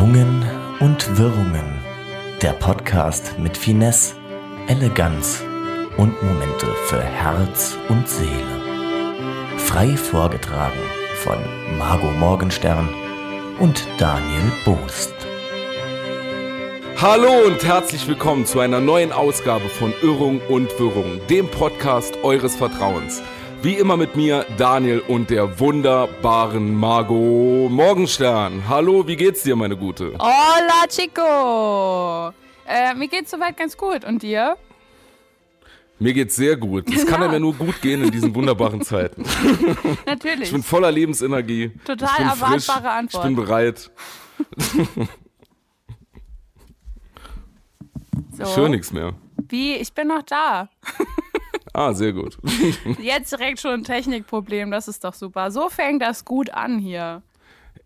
Schwungen und Wirrungen. Der Podcast mit Finesse, Eleganz und Momente für Herz und Seele. Frei vorgetragen von Margot Morgenstern und Daniel Boost. Hallo und herzlich willkommen zu einer neuen Ausgabe von Irrung und Wirrung, dem Podcast eures Vertrauens. Wie immer mit mir, Daniel und der wunderbaren Margot Morgenstern. Hallo, wie geht's dir, meine Gute? Hola, Chico! Äh, mir geht's soweit ganz gut. Und dir? Mir geht's sehr gut. Es kann ja. nur gut gehen in diesen wunderbaren Zeiten. Natürlich. Ich bin voller Lebensenergie. Total erwartbare frisch, Antwort. Ich bin bereit. So. Ich höre nichts mehr. Wie? Ich bin noch da. Ah, sehr gut. Jetzt direkt schon ein Technikproblem, das ist doch super. So fängt das gut an hier.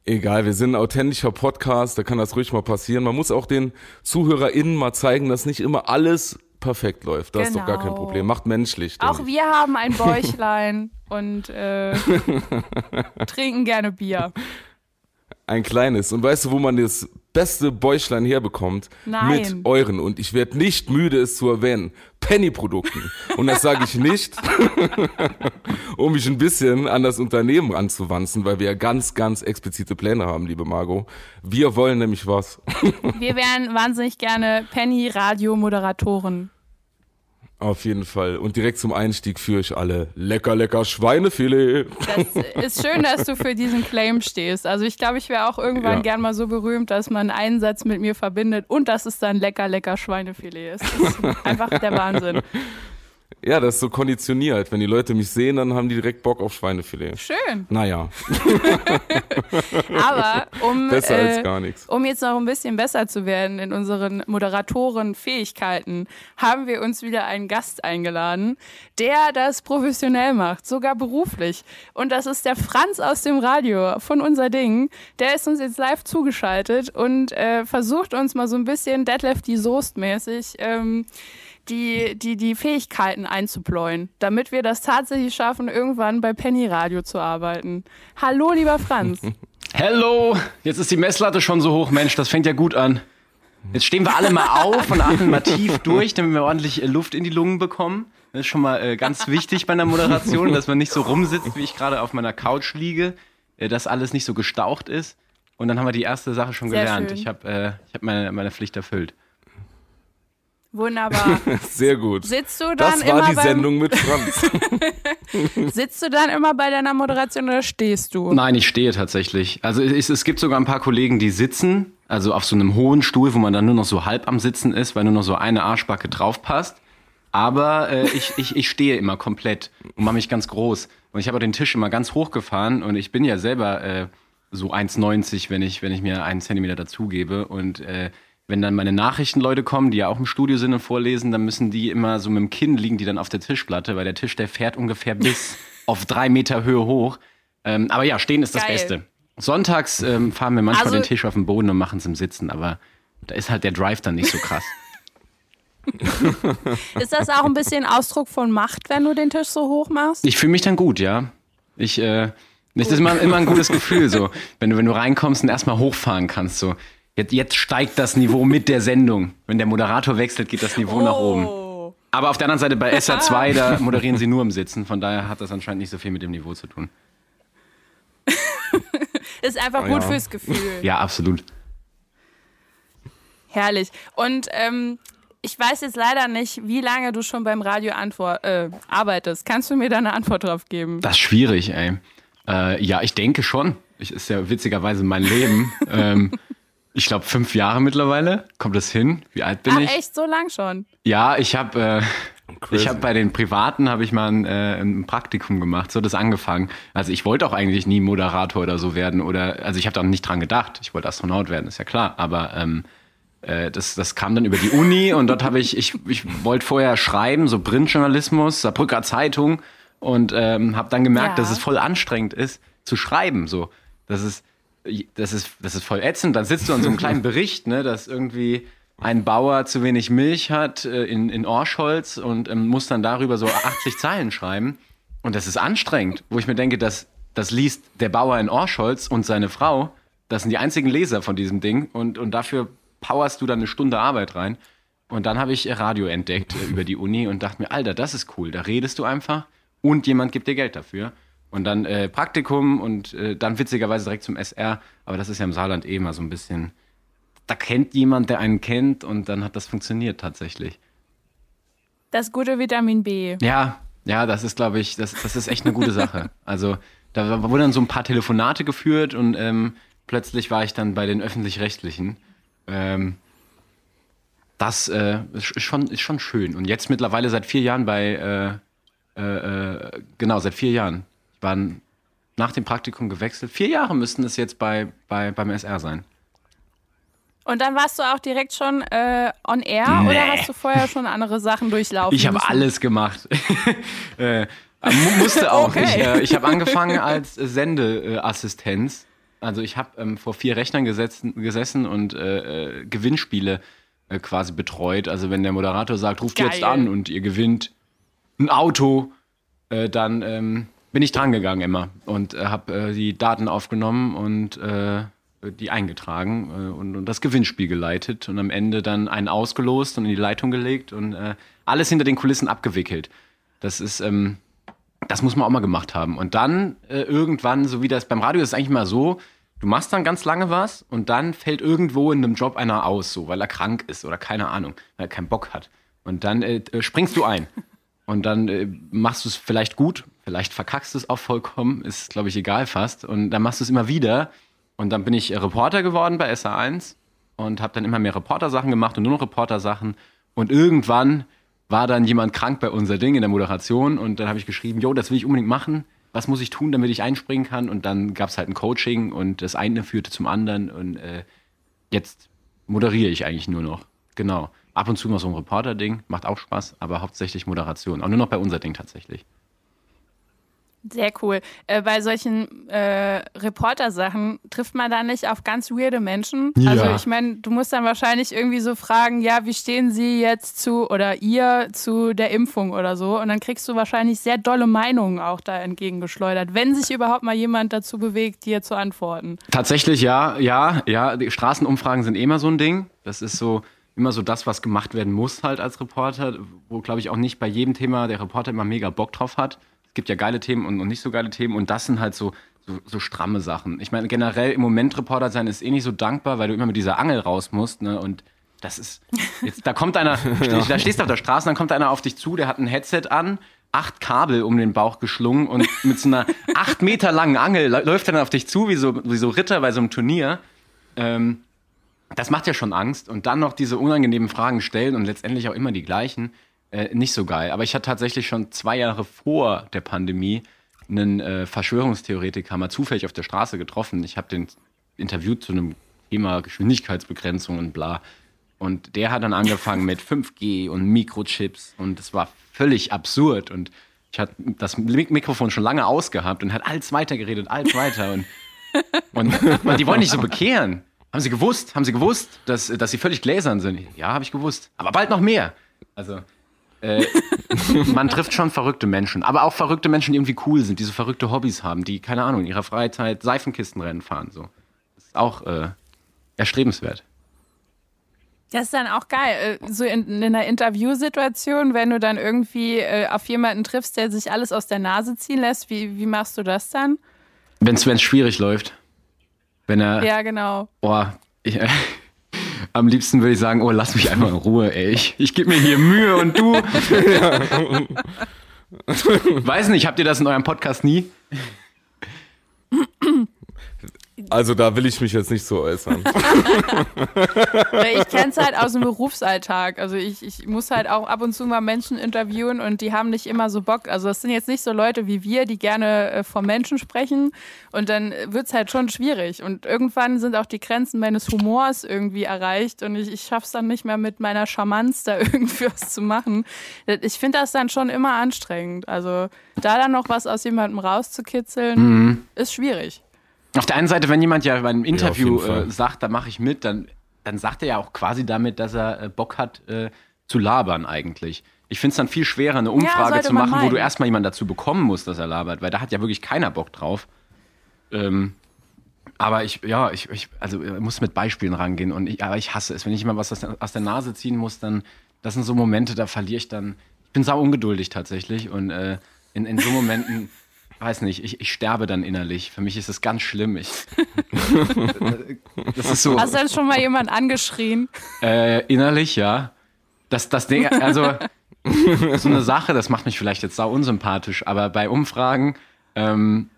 Egal, wir sind ein authentischer Podcast, da kann das ruhig mal passieren. Man muss auch den ZuhörerInnen mal zeigen, dass nicht immer alles perfekt läuft. Das ist doch gar kein Genau. Problem. Macht menschlich. Auch ich. wir haben ein Bäuchlein und äh, trinken gerne Bier. Ein kleines. Und weißt du, wo man das beste Bäuchlein herbekommt? Nein. Mit euren. Und ich werde nicht müde, es zu erwähnen. Penny-Produkten. Und das sage ich nicht, um mich ein bisschen an das Unternehmen anzuwanzen, weil wir ja ganz, ganz explizite Pläne haben, liebe Margot. Wir wollen nämlich was. Wir wären wahnsinnig gerne Penny-Radio-Moderatoren. Auf jeden Fall. Und direkt zum Einstieg führe ich alle lecker, lecker Schweinefilet. Das ist schön, dass du für diesen Claim stehst. Also ich glaube, ich wäre auch irgendwann Ja. gern mal so berühmt, dass man einen Satz mit mir verbindet und dass es dann lecker, lecker Schweinefilet ist. Das ist einfach der Wahnsinn. Ja, das ist so konditioniert. Wenn die Leute mich sehen, dann haben die direkt Bock auf Schweinefilet. Schön. Naja, Aber um, besser als äh, gar nichts. um jetzt noch ein bisschen besser zu werden in unseren Moderatorenfähigkeiten, haben wir uns wieder einen Gast eingeladen, der das professionell macht, sogar beruflich. Und das ist der Franz aus dem Radio von Unser Ding. Der ist uns jetzt live zugeschaltet und äh, versucht uns mal so ein bisschen Detlef die Soest mäßig ähm, die, die, die Fähigkeiten einzupläuen, damit wir das tatsächlich schaffen, irgendwann bei Penny Radio zu arbeiten. Hallo, lieber Franz. Hello! Jetzt ist die Messlatte schon so hoch, Mensch, das fängt ja gut an. Jetzt stehen wir alle mal auf und atmen mal tief durch, damit wir ordentlich äh, Luft in die Lungen bekommen. Das ist schon mal äh, ganz wichtig bei einer Moderation, dass man nicht so rumsitzt, wie ich gerade auf meiner Couch liege, äh, dass alles nicht so gestaucht ist. Und dann haben wir die erste Sache schon Sehr gelernt. schön. Ich habe äh, ich hab meine, meine Pflicht erfüllt. Wunderbar. Sehr gut. Sitzt du dann Das war immer die beim, Sendung mit Franz. Sitzt du dann immer bei deiner Moderation oder stehst du? Nein, ich stehe tatsächlich. Also es, es gibt sogar ein paar Kollegen, die sitzen, also auf so einem hohen Stuhl, wo man dann nur noch so halb am Sitzen ist, weil nur noch so eine Arschbacke drauf passt. Aber äh, ich, ich, ich stehe immer komplett und mache mich ganz groß. Und ich habe auch den Tisch immer ganz hoch gefahren und ich bin ja selber äh, so 1,90, wenn ich, wenn ich mir einen Zentimeter dazugebe. Und äh, wenn dann meine Nachrichtenleute kommen, die ja auch im Studio sind und vorlesen, dann müssen die immer so mit dem Kinn liegen, die dann auf der Tischplatte, weil der Tisch, der fährt ungefähr bis auf drei Meter Höhe hoch. Ähm, aber ja, stehen ist das Geil. Beste. Sonntags ähm, fahren wir manchmal Also- den Tisch auf den Boden und machen es im Sitzen, aber da ist halt der Drive dann nicht so krass. Ist das auch ein bisschen Ausdruck von Macht, wenn du den Tisch so hoch machst? Ich fühle mich dann gut, ja. Ich, äh, das ist immer, immer ein gutes Gefühl, so, wenn du, wenn du reinkommst und erstmal hochfahren kannst, so. Jetzt, jetzt steigt das Niveau mit der Sendung. Wenn der Moderator wechselt, geht das Niveau nach oben. Oh. Aber auf der anderen Seite bei SR2, da moderieren sie nur im Sitzen, von daher hat das anscheinend nicht so viel mit dem Niveau zu tun. Ist einfach Oh gut ja. fürs Gefühl. Ja, absolut. Herrlich. Und ähm, ich weiß jetzt leider nicht, wie lange du schon beim Radio Antwort, äh, arbeitest. Kannst du mir da eine Antwort drauf geben? Das ist schwierig, ey. Äh, ja, ich denke schon. Ich, ist ja witzigerweise mein Leben. ähm, ich glaube, fünf Jahre mittlerweile. Kommt das hin? Wie alt bin Ach, ich? echt so lang schon? Ja, ich habe äh, ich habe bei den Privaten habe ich mal ein, äh, ein Praktikum gemacht, so das angefangen. Also ich wollte auch eigentlich nie Moderator oder so werden oder also ich habe da nicht dran gedacht. Ich wollte Astronaut werden, ist ja klar. Aber ähm, äh, das, das kam dann über die Uni und dort habe ich ich, ich wollte vorher schreiben, so Printjournalismus, Saarbrücker Zeitung und ähm, habe dann gemerkt, Ja. dass es voll anstrengend ist zu schreiben. So, das ist das ist, das ist voll ätzend. Dann sitzt du an so einem kleinen Bericht, ne, dass irgendwie ein Bauer zu wenig Milch hat äh, in, in Orschholz und ähm, muss dann darüber so 80 Zeilen schreiben. Und das ist anstrengend, wo ich mir denke, dass das liest der Bauer in Orschholz und seine Frau Das sind die einzigen Leser von diesem Ding und, und dafür powerst du dann eine Stunde Arbeit rein. Und dann habe ich Radio entdeckt äh, über die Uni und dachte mir, Alter, das ist cool. Da redest du einfach und jemand gibt dir Geld dafür. Und dann äh, Praktikum und äh, dann witzigerweise direkt zum SR. Aber das ist ja im Saarland eh mal so ein bisschen. Da kennt jemand, der einen kennt und dann hat das funktioniert tatsächlich. Das gute Vitamin B. Ja, ja, das ist, glaube ich, das, das ist echt eine gute Sache. Also da wurden dann so ein paar Telefonate geführt und ähm, plötzlich war ich dann bei den öffentlich-rechtlichen. Ähm, das äh, ist, schon, ist schon schön. Und jetzt mittlerweile seit vier Jahren bei, äh, äh, äh genau, seit vier Jahren waren nach dem Praktikum gewechselt. Vier Jahre müssten es jetzt bei, bei, beim SR sein. Und dann warst du auch direkt schon äh, on air nee. oder hast du vorher schon andere Sachen durchlaufen? Ich habe alles gemacht. äh, musste auch. Okay. Ich, äh, ich habe angefangen als Sendeassistenz. Also ich habe ähm, vor vier Rechnern gesetzen, gesessen und äh, äh, Gewinnspiele äh, quasi betreut. Also wenn der Moderator sagt, ruft Geil. jetzt an und ihr gewinnt ein Auto, dann ähm, bin ich drangegangen immer und äh, habe äh, die Daten aufgenommen und äh, die eingetragen äh, und, und, das Gewinnspiel geleitet und am Ende dann einen ausgelost und in die Leitung gelegt und äh, alles hinter den Kulissen abgewickelt. Das ist, ähm, das muss man auch mal gemacht haben. Und dann äh, irgendwann, so wie das beim Radio ist eigentlich mal so, du machst dann ganz lange was und dann fällt irgendwo in einem Job einer aus, so weil er krank ist oder keine Ahnung, weil er keinen Bock hat. Und dann springst du ein. Und dann machst du es vielleicht gut, Vielleicht verkackst du es auch vollkommen, ist, glaube ich, egal fast. Und dann machst du es immer wieder. Und dann bin ich Reporter geworden bei SA1 und habe dann immer mehr Reportersachen gemacht und nur noch Reportersachen. Und irgendwann war dann jemand krank bei unser Ding in der Moderation und dann habe ich geschrieben, jo, das will ich unbedingt machen. Was muss ich tun, damit ich einspringen kann? Und dann gab es halt ein Coaching und das eine führte zum anderen und äh, jetzt moderiere ich eigentlich nur noch. Genau. Ab und zu mal so ein Reporter-Ding, macht auch Spaß, aber hauptsächlich Moderation. Auch nur noch bei unser Ding tatsächlich. Sehr cool. Äh, bei solchen äh, Reporter-Sachen trifft man da nicht auf ganz weirde Menschen. Ja. Also ich meine, du musst dann wahrscheinlich irgendwie so fragen, ja, wie stehen Sie jetzt zu oder ihr zu der Impfung oder so? Und dann kriegst du wahrscheinlich sehr dolle Meinungen auch da entgegengeschleudert, wenn sich überhaupt mal jemand dazu bewegt, dir zu antworten. Tatsächlich ja, ja, ja. Die Straßenumfragen sind eh immer so ein Ding. Das ist so immer so das, was gemacht werden muss halt als Reporter, wo glaube ich auch nicht bei jedem Thema der Reporter immer mega Bock drauf hat gibt ja geile Themen und, und nicht so geile Themen und das sind halt so, so, so stramme Sachen. Ich meine, generell im Moment Reporter sein ist eh nicht so dankbar, weil du immer mit dieser Angel raus musst, ne? Und das ist, jetzt, da kommt einer, ja. da stehst du auf der Straße, dann kommt einer auf dich zu, der hat ein Headset an, acht Kabel um den Bauch geschlungen und mit so einer acht Meter langen Angel läuft er dann auf dich zu, wie so, wie so Ritter bei so einem Turnier. Ähm, das macht ja schon Angst. Und dann noch diese unangenehmen Fragen stellen und letztendlich auch immer die gleichen äh, nicht so geil. Aber ich hatte tatsächlich schon zwei Jahre vor der Pandemie einen äh, Verschwörungstheoretiker mal zufällig auf der Straße getroffen. Ich habe den interviewt zu einem Thema Geschwindigkeitsbegrenzung und bla. Und der hat dann angefangen mit 5G und Mikrochips und es war völlig absurd. Und ich hatte das Mikrofon schon lange ausgehabt und hat alles weitergeredet, alles weiter. Und, und, und die wollen nicht so bekehren. Haben sie gewusst? Haben sie gewusst, dass, dass sie völlig gläsern sind? Ja, habe ich gewusst. Aber bald noch mehr. Also, äh, man trifft schon verrückte Menschen, aber auch verrückte Menschen, die irgendwie cool sind, die so verrückte Hobbys haben, die, keine Ahnung, in ihrer Freizeit Seifenkistenrennen fahren. So. Das ist auch äh, erstrebenswert. Das ist dann auch geil. Äh, so in, in einer Interviewsituation, wenn du dann irgendwie äh, auf jemanden triffst, der sich alles aus der Nase ziehen lässt, wie, wie machst du das dann? Wenn es schwierig läuft. Wenn er. Ja, genau. Boah, ich, am liebsten würde ich sagen, oh, lass mich einfach in Ruhe, ey. Ich, ich gebe mir hier Mühe und du. Weiß nicht, habt ihr das in eurem Podcast nie? Also da will ich mich jetzt nicht so äußern. ich kenne es halt aus dem Berufsalltag. Also ich, ich muss halt auch ab und zu mal Menschen interviewen und die haben nicht immer so Bock. Also es sind jetzt nicht so Leute wie wir, die gerne äh, vor Menschen sprechen und dann wird es halt schon schwierig. Und irgendwann sind auch die Grenzen meines Humors irgendwie erreicht und ich, ich schaffe es dann nicht mehr mit meiner Charmanz da irgendwie was zu machen. Ich finde das dann schon immer anstrengend. Also da dann noch was aus jemandem rauszukitzeln, mhm. ist schwierig. Auf der einen Seite, wenn jemand ja bei einem Interview ja, äh, sagt, da mache ich mit, dann, dann sagt er ja auch quasi damit, dass er äh, Bock hat äh, zu labern eigentlich. Ich finde es dann viel schwerer, eine Umfrage ja, zu machen, wo du erstmal jemanden dazu bekommen musst, dass er labert, weil da hat ja wirklich keiner Bock drauf. Ähm, Aber ich, ja, ich, ich also ich muss mit Beispielen rangehen und ich, aber ich hasse es. Wenn ich immer was aus der, aus der Nase ziehen muss, dann, das sind so Momente, da verliere ich dann. Ich bin sau ungeduldig tatsächlich und äh, in, in so Momenten, weiß nicht, ich, ich sterbe dann innerlich. Für mich ist es ganz schlimm. Ich, das ist so. Hast du denn schon mal jemand angeschrien? Äh, innerlich, ja. Das, das Ding, also so eine Sache, das macht mich vielleicht jetzt sau unsympathisch, aber bei Umfragen, ähm,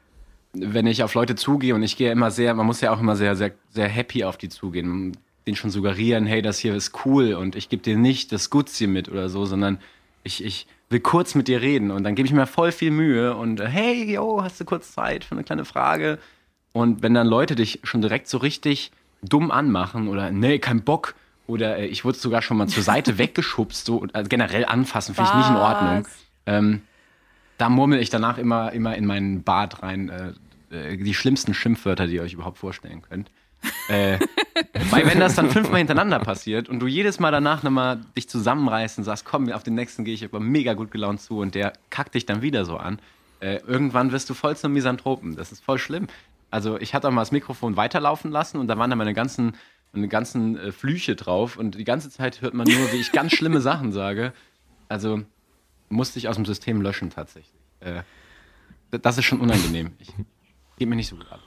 wenn ich auf Leute zugehe und ich gehe immer sehr, man muss ja auch immer sehr, sehr, sehr happy auf die zugehen, denen schon suggerieren, hey, das hier ist cool und ich gebe dir nicht das Gutzi mit oder so, sondern ich, ich will kurz mit dir reden und dann gebe ich mir voll viel Mühe und äh, hey, yo, hast du kurz Zeit für eine kleine Frage? Und wenn dann Leute dich schon direkt so richtig dumm anmachen oder nee, kein Bock oder äh, ich wurde sogar schon mal zur Seite weggeschubst, so also generell anfassen, finde ich nicht in Ordnung. Ähm, da murmel ich danach immer, immer in meinen Bart rein äh, die schlimmsten Schimpfwörter, die ihr euch überhaupt vorstellen könnt. Äh, weil wenn das dann fünfmal hintereinander passiert und du jedes Mal danach nochmal dich zusammenreißt und sagst, komm, auf den nächsten gehe ich aber mega gut gelaunt zu und der kackt dich dann wieder so an, äh, irgendwann wirst du voll zum Misanthropen. Das ist voll schlimm. Also ich hatte auch mal das Mikrofon weiterlaufen lassen und da waren dann meine ganzen, meine ganzen äh, Flüche drauf und die ganze Zeit hört man nur, wie ich ganz schlimme Sachen sage. Also musste ich aus dem System löschen tatsächlich. Äh, das ist schon unangenehm. Ich gebe mir nicht so gut ab.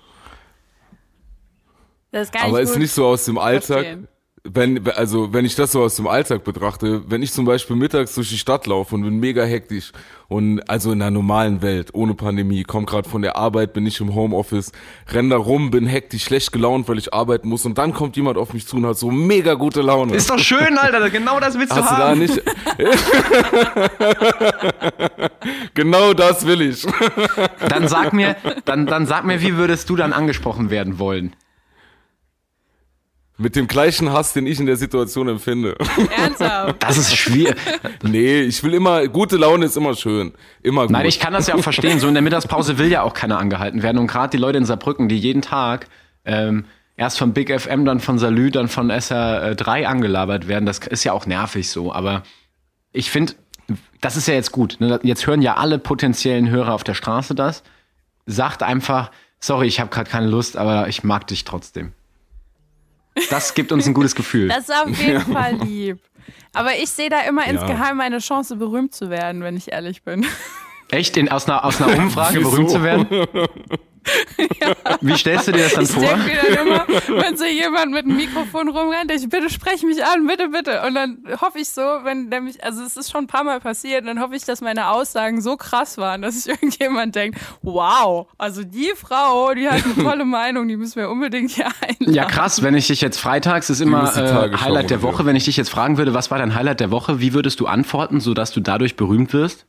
Das ist gar Aber nicht ist gut. nicht so aus dem Alltag, verstehen. wenn, also wenn ich das so aus dem Alltag betrachte, wenn ich zum Beispiel mittags durch die Stadt laufe und bin mega hektisch und also in einer normalen Welt, ohne Pandemie, komm gerade von der Arbeit, bin ich im Homeoffice, renn da rum, bin hektisch, schlecht gelaunt, weil ich arbeiten muss und dann kommt jemand auf mich zu und hat so mega gute Laune. Ist doch schön, Alter. Genau das willst Hast du da nicht? genau das will ich. Dann sag mir, dann, dann sag mir, wie würdest du dann angesprochen werden wollen? Mit dem gleichen Hass, den ich in der Situation empfinde. Ernsthaft. Das ist schwierig. Nee, ich will immer, gute Laune ist immer schön. Immer gut. Nein, ich kann das ja auch verstehen. So in der Mittagspause will ja auch keiner angehalten werden. Und gerade die Leute in Saarbrücken, die jeden Tag ähm, erst von Big FM, dann von Salü, dann von SR3 angelabert werden, das ist ja auch nervig so. Aber ich finde, das ist ja jetzt gut. Ne? Jetzt hören ja alle potenziellen Hörer auf der Straße das. Sagt einfach, sorry, ich habe gerade keine Lust, aber ich mag dich trotzdem. Das gibt uns ein gutes Gefühl. Das ist auf jeden Fall lieb. Aber ich sehe da immer insgeheim meine Chance, berühmt zu werden, wenn ich ehrlich bin. Echt in, aus, einer, aus einer Umfrage berühmt zu werden? Wie stellst du dir das dann Ich vor? immer, wenn so jemand mit einem Mikrofon rumrennt, ich bitte sprech mich an, bitte, bitte. Und dann hoffe ich so, wenn der mich, also es ist schon ein paar Mal passiert, dann hoffe ich, dass meine Aussagen so krass waren, dass sich irgendjemand denkt, wow, also die Frau, die hat eine tolle Meinung, die müssen wir unbedingt hier einladen. Ja, krass, wenn ich dich jetzt freitags ist immer äh, Highlight der. Woche, wenn ich dich jetzt fragen würde, was war dein Highlight der Woche, wie würdest du antworten, sodass du dadurch berühmt wirst?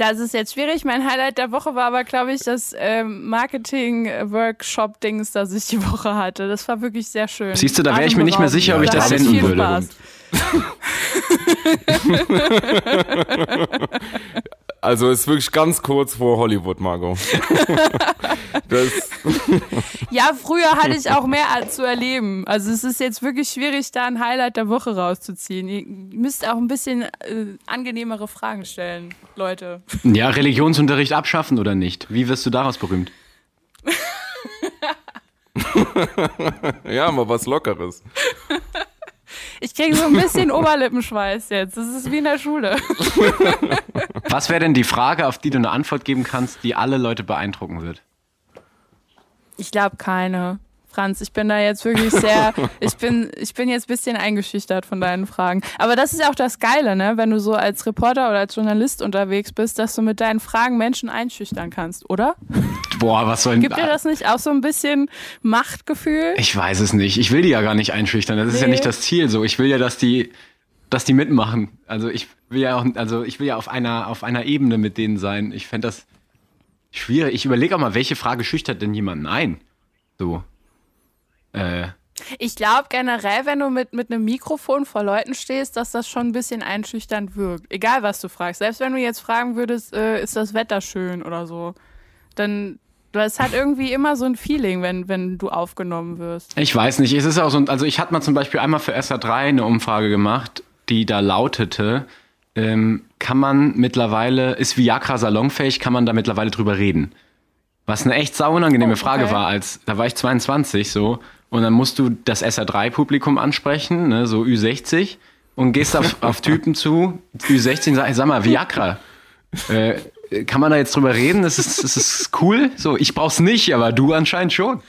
Das ist jetzt schwierig. Mein Highlight der Woche war aber, glaube ich, das ähm, Marketing-Workshop-Dings, das ich die Woche hatte. Das war wirklich sehr schön. Siehst du, da wäre ich mir nicht mehr sicher, ob ich Da das senden würde. Also ist wirklich ganz kurz vor Hollywood, Margot. das, Ja, früher hatte ich auch mehr als zu erleben. Also es ist jetzt wirklich schwierig, da ein Highlight der Woche rauszuziehen. Ihr müsst auch ein bisschen äh, angenehmere Fragen stellen, Leute. Ja, Religionsunterricht abschaffen oder nicht? Wie wirst du daraus berühmt? ja, mal was Lockeres. Ich kriege so ein bisschen Oberlippenschweiß jetzt. Das ist wie in der Schule. Was wäre denn die Frage, auf die du eine Antwort geben kannst, die alle Leute beeindrucken wird? Ich glaube keine. Franz, ich bin da jetzt wirklich sehr, ich bin, ich bin jetzt ein bisschen eingeschüchtert von deinen Fragen. Aber das ist ja auch das Geile, ne? Wenn du so als Reporter oder als Journalist unterwegs bist, dass du mit deinen Fragen Menschen einschüchtern kannst, oder? Boah, was soll Gibt dir das nicht auch so ein bisschen Machtgefühl? Ich weiß es nicht. Ich will die ja gar nicht einschüchtern. Das ist ja Nee. nicht das Ziel. So, ich will ja, dass die, dass die mitmachen. Also ich will ja auch, also ich will ja auf einer, auf einer Ebene mit denen sein. Ich fände das schwierig. Ich überlege auch mal, welche Frage schüchtert denn jemanden ein? So. Äh, Ich glaube generell, wenn du mit, mit einem Mikrofon vor Leuten stehst, dass das schon ein bisschen einschüchternd wirkt. Egal, was du fragst. Selbst wenn du jetzt fragen würdest, äh, ist das Wetter schön oder so, dann das hat irgendwie immer so ein Feeling, wenn, wenn du aufgenommen wirst. ich weiß nicht. Es ist auch so, also ich hatte mal zum Beispiel einmal für SA3 eine Umfrage gemacht, die da lautete, ähm, kann man mittlerweile, ist Viagra salonfähig, kann man da mittlerweile drüber reden? Was eine echt sau unangenehme Oh, Frage okay. war, als da war ich 22 so und dann musst du das SR3-Publikum ansprechen, ne, so Ü60 und gehst auf, auf Typen zu, Ü16, sag, sag mal, Viagra. Äh, kann man da jetzt drüber reden? Das ist, das ist cool. So, ich brauch's nicht, aber du anscheinend schon.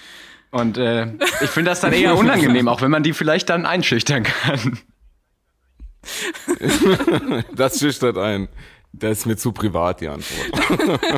Und äh, ich finde das dann eher unangenehm, auch wenn man die vielleicht dann einschüchtern kann. Das schüchtert ein. Das ist mir zu privat, die Antwort.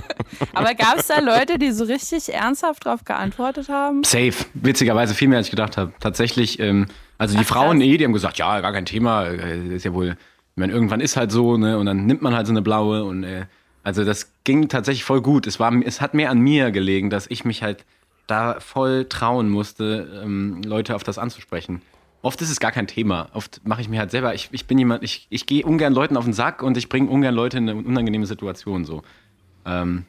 Aber gab es da Leute, die so richtig ernsthaft drauf geantwortet haben? Safe. Witzigerweise viel mehr, als ich gedacht habe. Tatsächlich, ähm, also die Ach, Frauen eh, die haben gesagt, ja, gar kein Thema, äh, ist ja wohl, ich meine, irgendwann ist halt so, ne, und dann nimmt man halt so eine blaue und äh, also das ging tatsächlich voll gut. Es war, es hat mehr an mir gelegen, dass ich mich halt da voll trauen musste, ähm, Leute auf das anzusprechen. Oft ist es gar kein Thema. Oft mache ich mir halt selber, ich, ich bin jemand, ich, ich gehe ungern Leuten auf den Sack und ich bringe ungern Leute in eine unangenehme Situation so. Ähm,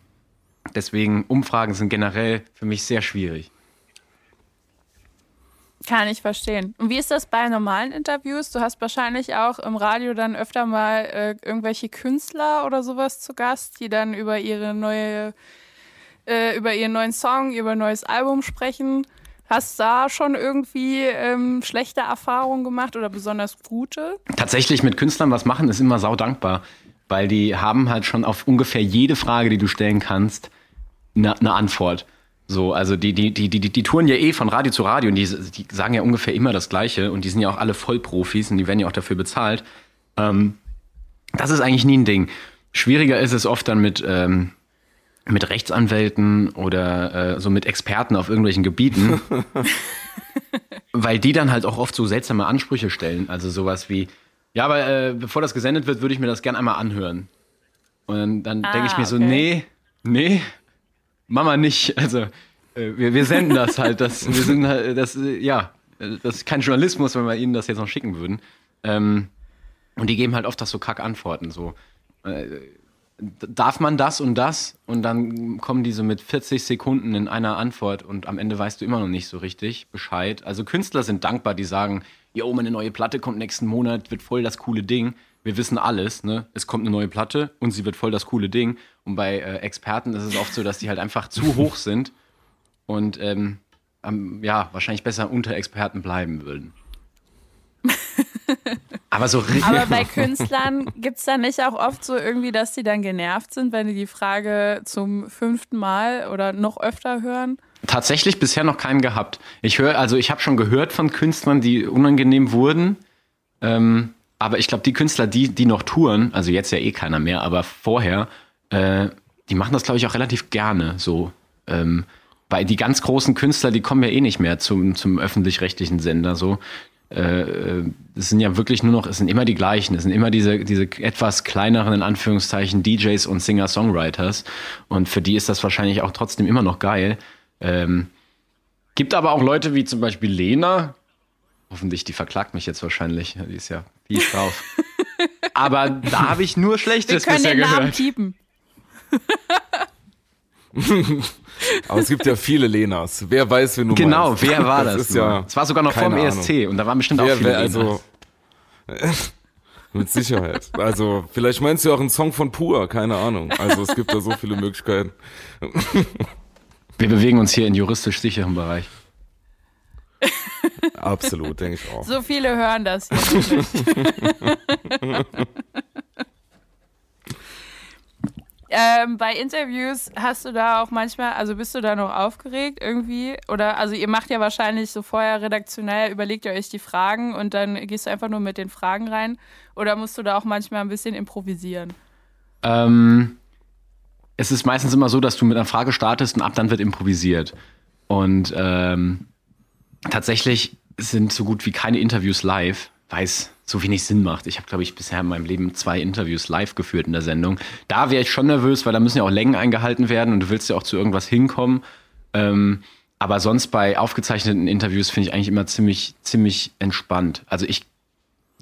deswegen, Umfragen sind generell für mich sehr schwierig. Kann ich verstehen. Und wie ist das bei normalen Interviews? Du hast wahrscheinlich auch im Radio dann öfter mal äh, irgendwelche Künstler oder sowas zu Gast, die dann über ihre neue, äh, über ihren neuen Song, über ein neues Album sprechen. Hast da schon irgendwie ähm, schlechte Erfahrungen gemacht oder besonders gute? tatsächlich mit Künstlern was machen, ist immer sau dankbar, weil die haben halt schon auf ungefähr jede Frage, die du stellen kannst, eine ne Antwort. So, also die, die, die, die, die touren ja eh von Radio zu Radio und die, die sagen ja ungefähr immer das Gleiche und die sind ja auch alle Vollprofis und die werden ja auch dafür bezahlt. Ähm, das ist eigentlich nie ein Ding. Schwieriger ist es oft dann mit, ähm, mit Rechtsanwälten oder äh, so mit Experten auf irgendwelchen Gebieten, weil die dann halt auch oft so seltsame Ansprüche stellen. Also sowas wie, ja, aber äh, bevor das gesendet wird, würde ich mir das gern einmal anhören. Und dann, dann Ah, denke ich mir so, okay. nee, nee, Mama nicht. Also äh, wir, wir senden das halt. Das, wir sind halt, das, äh, ja, äh, das ist kein Journalismus, wenn wir ihnen das jetzt noch schicken würden. Ähm, und die geben halt oft das so Kack-Antworten. So, äh, darf man das und das? Und dann kommen die so mit 40 Sekunden in einer Antwort und am Ende weißt du immer noch nicht so richtig Bescheid. Also Künstler sind dankbar, die sagen, jo, meine neue Platte kommt nächsten Monat, wird voll das coole Ding. Wir wissen alles, ne? Es kommt eine neue Platte und sie wird voll das coole Ding. Und bei äh, Experten ist es oft so, dass die halt einfach zu hoch sind und ähm, am- ja, wahrscheinlich besser unter Experten bleiben würden. Aber so Aber bei Künstlern gibt es da nicht auch oft so irgendwie, dass die dann genervt sind, wenn die die Frage zum fünften Mal oder noch öfter hören? Tatsächlich bisher noch keinen gehabt. Ich höre, also ich habe schon gehört von Künstlern, die unangenehm wurden. Ähm, aber ich glaube, die Künstler, die, die noch touren, also jetzt ja eh keiner mehr, aber vorher, äh, die machen das, glaube ich, auch relativ gerne so. Ähm, weil die ganz großen Künstler, die kommen ja eh nicht mehr zum, zum öffentlich-rechtlichen Sender so. Äh, äh, es sind ja wirklich nur noch, es sind immer die gleichen, es sind immer diese, diese etwas kleineren, in Anführungszeichen, DJs und Singer-Songwriters. Und für die ist das wahrscheinlich auch trotzdem immer noch geil. Ähm, gibt aber auch Leute wie zum Beispiel Lena. Hoffentlich, die verklagt mich jetzt wahrscheinlich. Die ist ja fies drauf. aber da habe ich nur Wir Schlechtes können bisher den Namen gehört. piepen. Aber es gibt ja viele Lenas. Wer weiß, wen du Genau, meinst. wer war das? ist ja es war sogar noch vor dem keine ESC und da waren bestimmt auch Wer, viele wer, Lenas. also, mit Sicherheit. Also, vielleicht meinst du auch einen Song von Pur, keine Ahnung. Also, es gibt da so viele Möglichkeiten. Wir bewegen uns hier in juristisch sicheren Bereich. Absolut, denke ich auch. So viele hören das. Ähm, bei Interviews hast du da auch manchmal, also bist du da noch aufgeregt irgendwie? Oder, also ihr macht ja wahrscheinlich so vorher redaktionell, überlegt ihr euch die Fragen und dann gehst du einfach nur mit den Fragen rein? Oder musst du da auch manchmal ein bisschen improvisieren? Ähm, es ist meistens immer so, dass du mit einer Frage startest und ab dann wird improvisiert. Und ähm, tatsächlich sind so gut wie keine Interviews live, weil es so wenig Sinn macht. Ich habe, glaube ich, bisher in meinem Leben zwei Interviews live geführt in der Sendung. Da wäre ich schon nervös, weil da müssen ja auch Längen eingehalten werden und du willst ja auch zu irgendwas hinkommen. Ähm, aber sonst bei aufgezeichneten Interviews finde ich eigentlich immer ziemlich, ziemlich entspannt. Also ich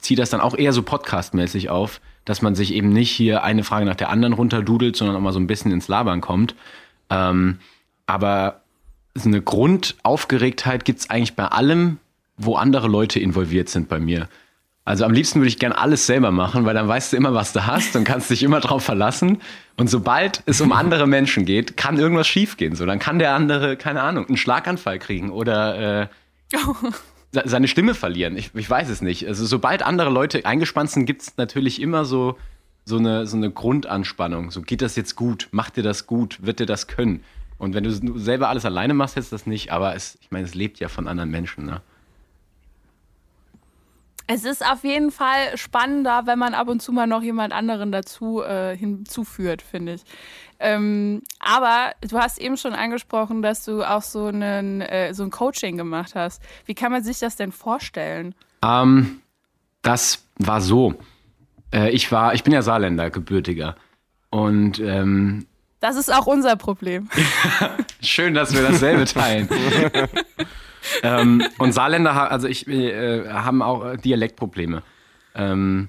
ziehe das dann auch eher so podcastmäßig auf, dass man sich eben nicht hier eine Frage nach der anderen runterdudelt, sondern auch mal so ein bisschen ins Labern kommt. Ähm, aber so eine Grundaufgeregtheit gibt's eigentlich bei allem, wo andere Leute involviert sind bei mir. Also am liebsten würde ich gern alles selber machen, weil dann weißt du immer, was du hast und kannst dich immer drauf verlassen. Und sobald es um andere Menschen geht, kann irgendwas schiefgehen. So, dann kann der andere, keine Ahnung, einen Schlaganfall kriegen oder äh, se- seine Stimme verlieren. Ich, ich weiß es nicht. Also sobald andere Leute eingespannt sind, gibt es natürlich immer so, so, eine, so eine Grundanspannung. So geht das jetzt gut? Macht dir das gut? Wird dir das können? Und wenn du selber alles alleine machst, jetzt das nicht. Aber es, ich meine, es lebt ja von anderen Menschen. Ne? Es ist auf jeden Fall spannender, wenn man ab und zu mal noch jemand anderen dazu äh, hinzuführt, finde ich. Ähm, aber du hast eben schon angesprochen, dass du auch so, einen, äh, so ein Coaching gemacht hast. Wie kann man sich das denn vorstellen? Ähm, das war so. Äh, ich war, ich bin ja Saarländer, gebürtiger. Und ähm, Das ist auch unser Problem. schön, dass wir dasselbe teilen. ähm, und Saarländer, also ich, äh, haben auch äh, Dialektprobleme. Ähm,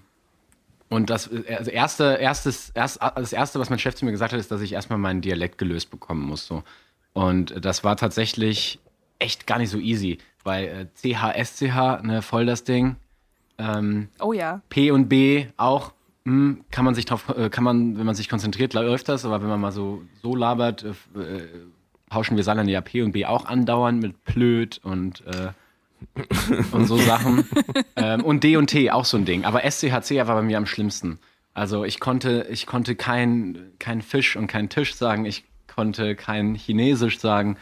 und das äh, also erste, erstes, erst, das erste, was mein Chef zu mir gesagt hat, ist, dass ich erstmal meinen Dialekt gelöst bekommen muss. So. Und das war tatsächlich echt gar nicht so easy, weil äh, CH, SCH, ne, voll das Ding. Ähm, Oh ja. P und B auch, kann man sich drauf, äh, kann man, wenn man sich konzentriert, läuft das, aber wenn man mal so, so labert, äh, äh, pauschen wir Saarländer ja P und B auch andauernd mit Plöd und, äh, und so Sachen. ähm, und D und T, auch so ein Ding. Aber SCHC war bei mir am schlimmsten. Also ich konnte, ich konnte kein, kein Fisch und kein Tisch sagen, ich konnte kein Chinesisch sagen.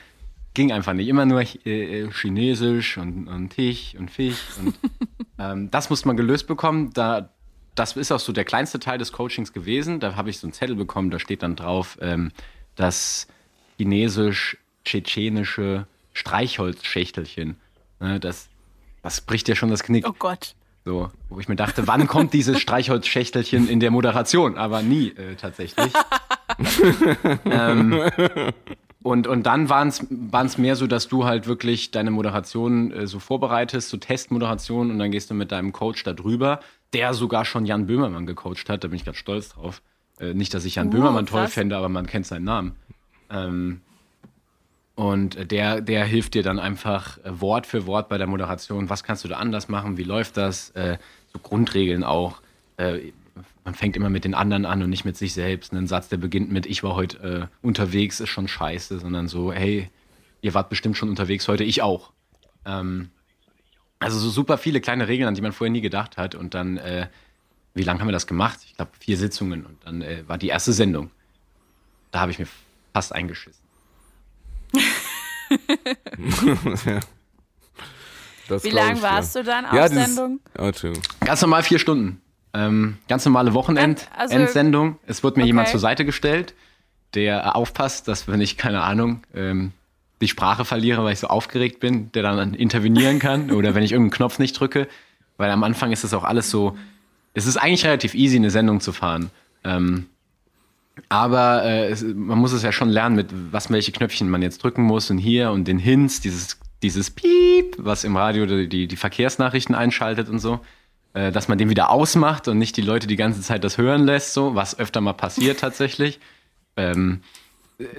Ging einfach nicht. Immer nur äh, äh, Chinesisch und, und Tisch und Fisch. Und, ähm, das muss man gelöst bekommen. Da, das ist auch so der kleinste Teil des Coachings gewesen. Da habe ich so einen Zettel bekommen, da steht dann drauf, ähm, das chinesisch-tschetschenische Streichholzschächtelchen. Ne, das, das bricht ja schon das Knick. Oh Gott. So, wo ich mir dachte, wann kommt dieses Streichholzschächtelchen in der Moderation? Aber nie äh, tatsächlich. ähm, und, und dann waren es mehr so, dass du halt wirklich deine Moderation äh, so vorbereitest, so Testmoderation und dann gehst du mit deinem Coach da drüber, der sogar schon Jan Böhmermann gecoacht hat, da bin ich ganz stolz drauf. Äh, nicht, dass ich Jan Uh, Böhmermann toll krass. fände, aber man kennt seinen Namen. Ähm, und der, der hilft dir dann einfach äh, Wort für Wort bei der Moderation. Was kannst du da anders machen? Wie läuft das? Äh, so Grundregeln auch. Äh, man fängt immer mit den anderen an und nicht mit sich selbst. Ein Satz, der beginnt mit, ich war heute äh, unterwegs, ist schon scheiße, sondern so, hey, ihr wart bestimmt schon unterwegs heute, ich auch. Ähm, also so super viele kleine Regeln, an die man vorher nie gedacht hat. Und dann, äh, wie lange haben wir das gemacht? Ich glaube, vier Sitzungen. Und dann äh, war die erste Sendung. Da habe ich mir fast eingeschissen. Das Wie lange warst du dann auf Ja, Sendung? Oh. Ganz normal vier Stunden. Ähm, ganz normale Wochenend, An- also-. Es wurde mir Okay. jemand zur Seite gestellt, der aufpasst, dass wenn ich, keine Ahnung, ähm, die Sprache verliere, weil ich so aufgeregt bin, der dann intervenieren kann oder wenn ich irgendeinen Knopf nicht drücke. Weil am Anfang ist das auch alles so, es ist eigentlich relativ easy, eine Sendung zu fahren. Ähm, aber äh, es, man muss es ja schon lernen, mit was welche Knöpfchen man jetzt drücken muss und hier und den Hints, dieses, dieses Piep, was im Radio die, die, die Verkehrsnachrichten einschaltet und so, äh, dass man den wieder ausmacht und nicht die Leute die ganze Zeit das hören lässt, so, was öfter mal passiert tatsächlich. Ähm,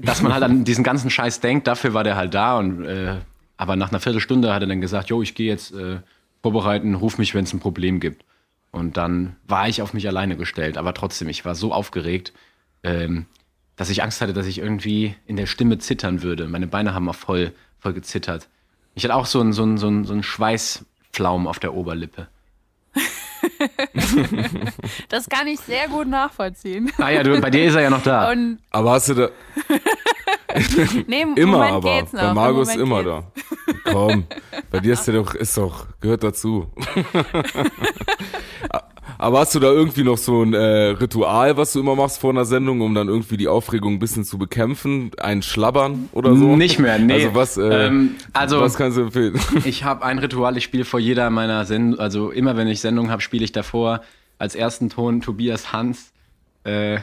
dass man halt an diesen ganzen Scheiß denkt, dafür war der halt da und äh, aber nach einer Viertelstunde hat er dann gesagt, jo, ich gehe jetzt äh, vorbereiten, ruf mich, wenn es ein Problem gibt. Und dann war ich auf mich alleine gestellt, aber trotzdem, ich war so aufgeregt, ähm, dass ich Angst hatte, dass ich irgendwie in der Stimme zittern würde. Meine Beine haben auch voll, voll gezittert. Ich hatte auch so einen so einen- so einen- so einen Schweißflaum auf der Oberlippe. Das kann ich sehr gut nachvollziehen. Ah ja, du, bei dir ist er ja noch da. Und Aber hast du da nee, im immer Moment aber. geht's noch. Bei Markus Moment immer geht's. da. Komm, bei dir ist der doch, ist doch, gehört dazu. Aber hast du da irgendwie noch so ein äh, Ritual, was du immer machst vor einer Sendung, um dann irgendwie die Aufregung ein bisschen zu bekämpfen? Ein Schlabbern oder so? Nicht mehr, nee. Also was, äh, Ähm, also- was kannst du empfehlen? Ich habe ein Ritual, ich spiele vor jeder meiner Sendung, also immer wenn ich Sendung habe, spiele ich davor als ersten Ton Tobias Hans, äh,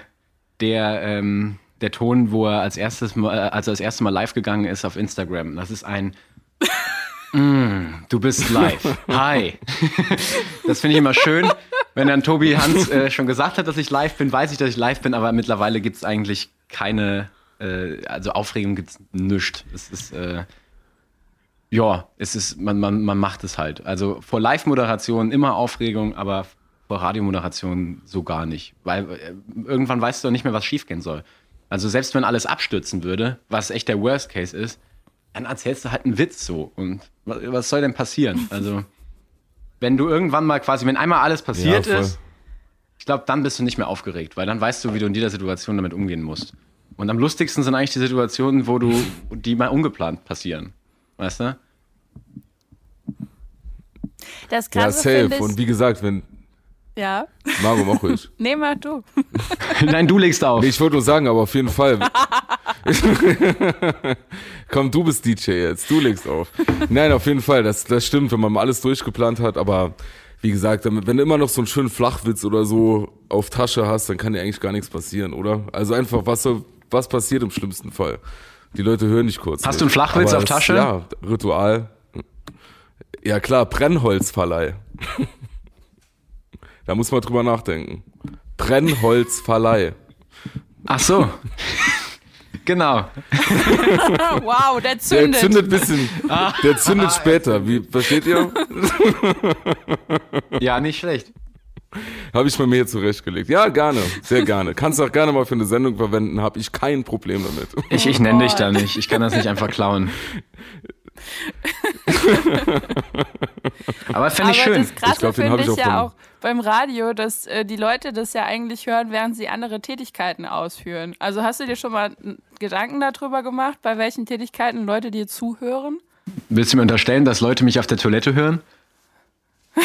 der, ähm, der Ton, wo er als erstes mal, äh, als er das erste Mal live gegangen ist auf Instagram. Das ist ein mm, Du bist live. Hi. das finde ich immer schön. Wenn dann Tobi Hans äh, schon gesagt hat, dass ich live bin, weiß ich, dass ich live bin, aber mittlerweile gibt es eigentlich keine, äh, also Aufregung gibt es nichts. Es ist, äh, ja, es ist, man, man, man macht es halt. Also vor Live-Moderation immer Aufregung, aber vor Radiomoderation so gar nicht. Weil äh, irgendwann weißt du nicht mehr, was schiefgehen soll. Also selbst wenn alles abstürzen würde, was echt der Worst Case ist, dann erzählst du halt einen Witz so. Und was, was soll denn passieren? Also, wenn du irgendwann mal quasi, wenn einmal alles passiert Ja, ist, ich glaube, dann bist du nicht mehr aufgeregt, weil dann weißt du, wie du in jeder Situation damit umgehen musst. Und am lustigsten sind eigentlich die Situationen, wo du, die mal ungeplant passieren. Weißt du? Das Ja, Krasse safe. finde ich, Und wie gesagt, wenn. Ja. Margot, mach ruhig. Nee, mach du. Nein, du legst auf. Nee, ich wollte nur sagen, aber auf jeden Fall. Komm, du bist DJ jetzt, du legst auf. Nein, auf jeden Fall, das, das stimmt, wenn man mal alles durchgeplant hat, aber wie gesagt, wenn du immer noch so einen schönen Flachwitz oder so auf Tasche hast, dann kann dir eigentlich gar nichts passieren, oder? Also einfach, was, soll, was passiert im schlimmsten Fall? Die Leute hören nicht kurz. Hast mit. du einen Flachwitz Aber auf das- Tasche? Ja, Ritual. Ja klar, Brennholzverleih. Da muss man drüber nachdenken. Brennholzverleih. Ach so. genau. wow, der Der zündet. zündet ein bisschen, der zündet später. Wie, versteht ihr? Ja, nicht schlecht. Habe ich bei mir hier zurechtgelegt. Ja, gerne, sehr gerne. Kannst auch gerne mal für eine Sendung verwenden, habe ich kein Problem damit. Ich, ich nenne dich da nicht. Ich kann das nicht einfach klauen. Aber fände ich schön. das Krasse Ich glaub, den hab finde ich auch ja auch beim Radio, dass äh, die Leute das ja eigentlich hören, während sie andere Tätigkeiten ausführen. Also hast du dir schon mal Gedanken darüber gemacht, bei welchen Tätigkeiten Leute dir zuhören? Willst du mir unterstellen, dass Leute mich auf der Toilette hören?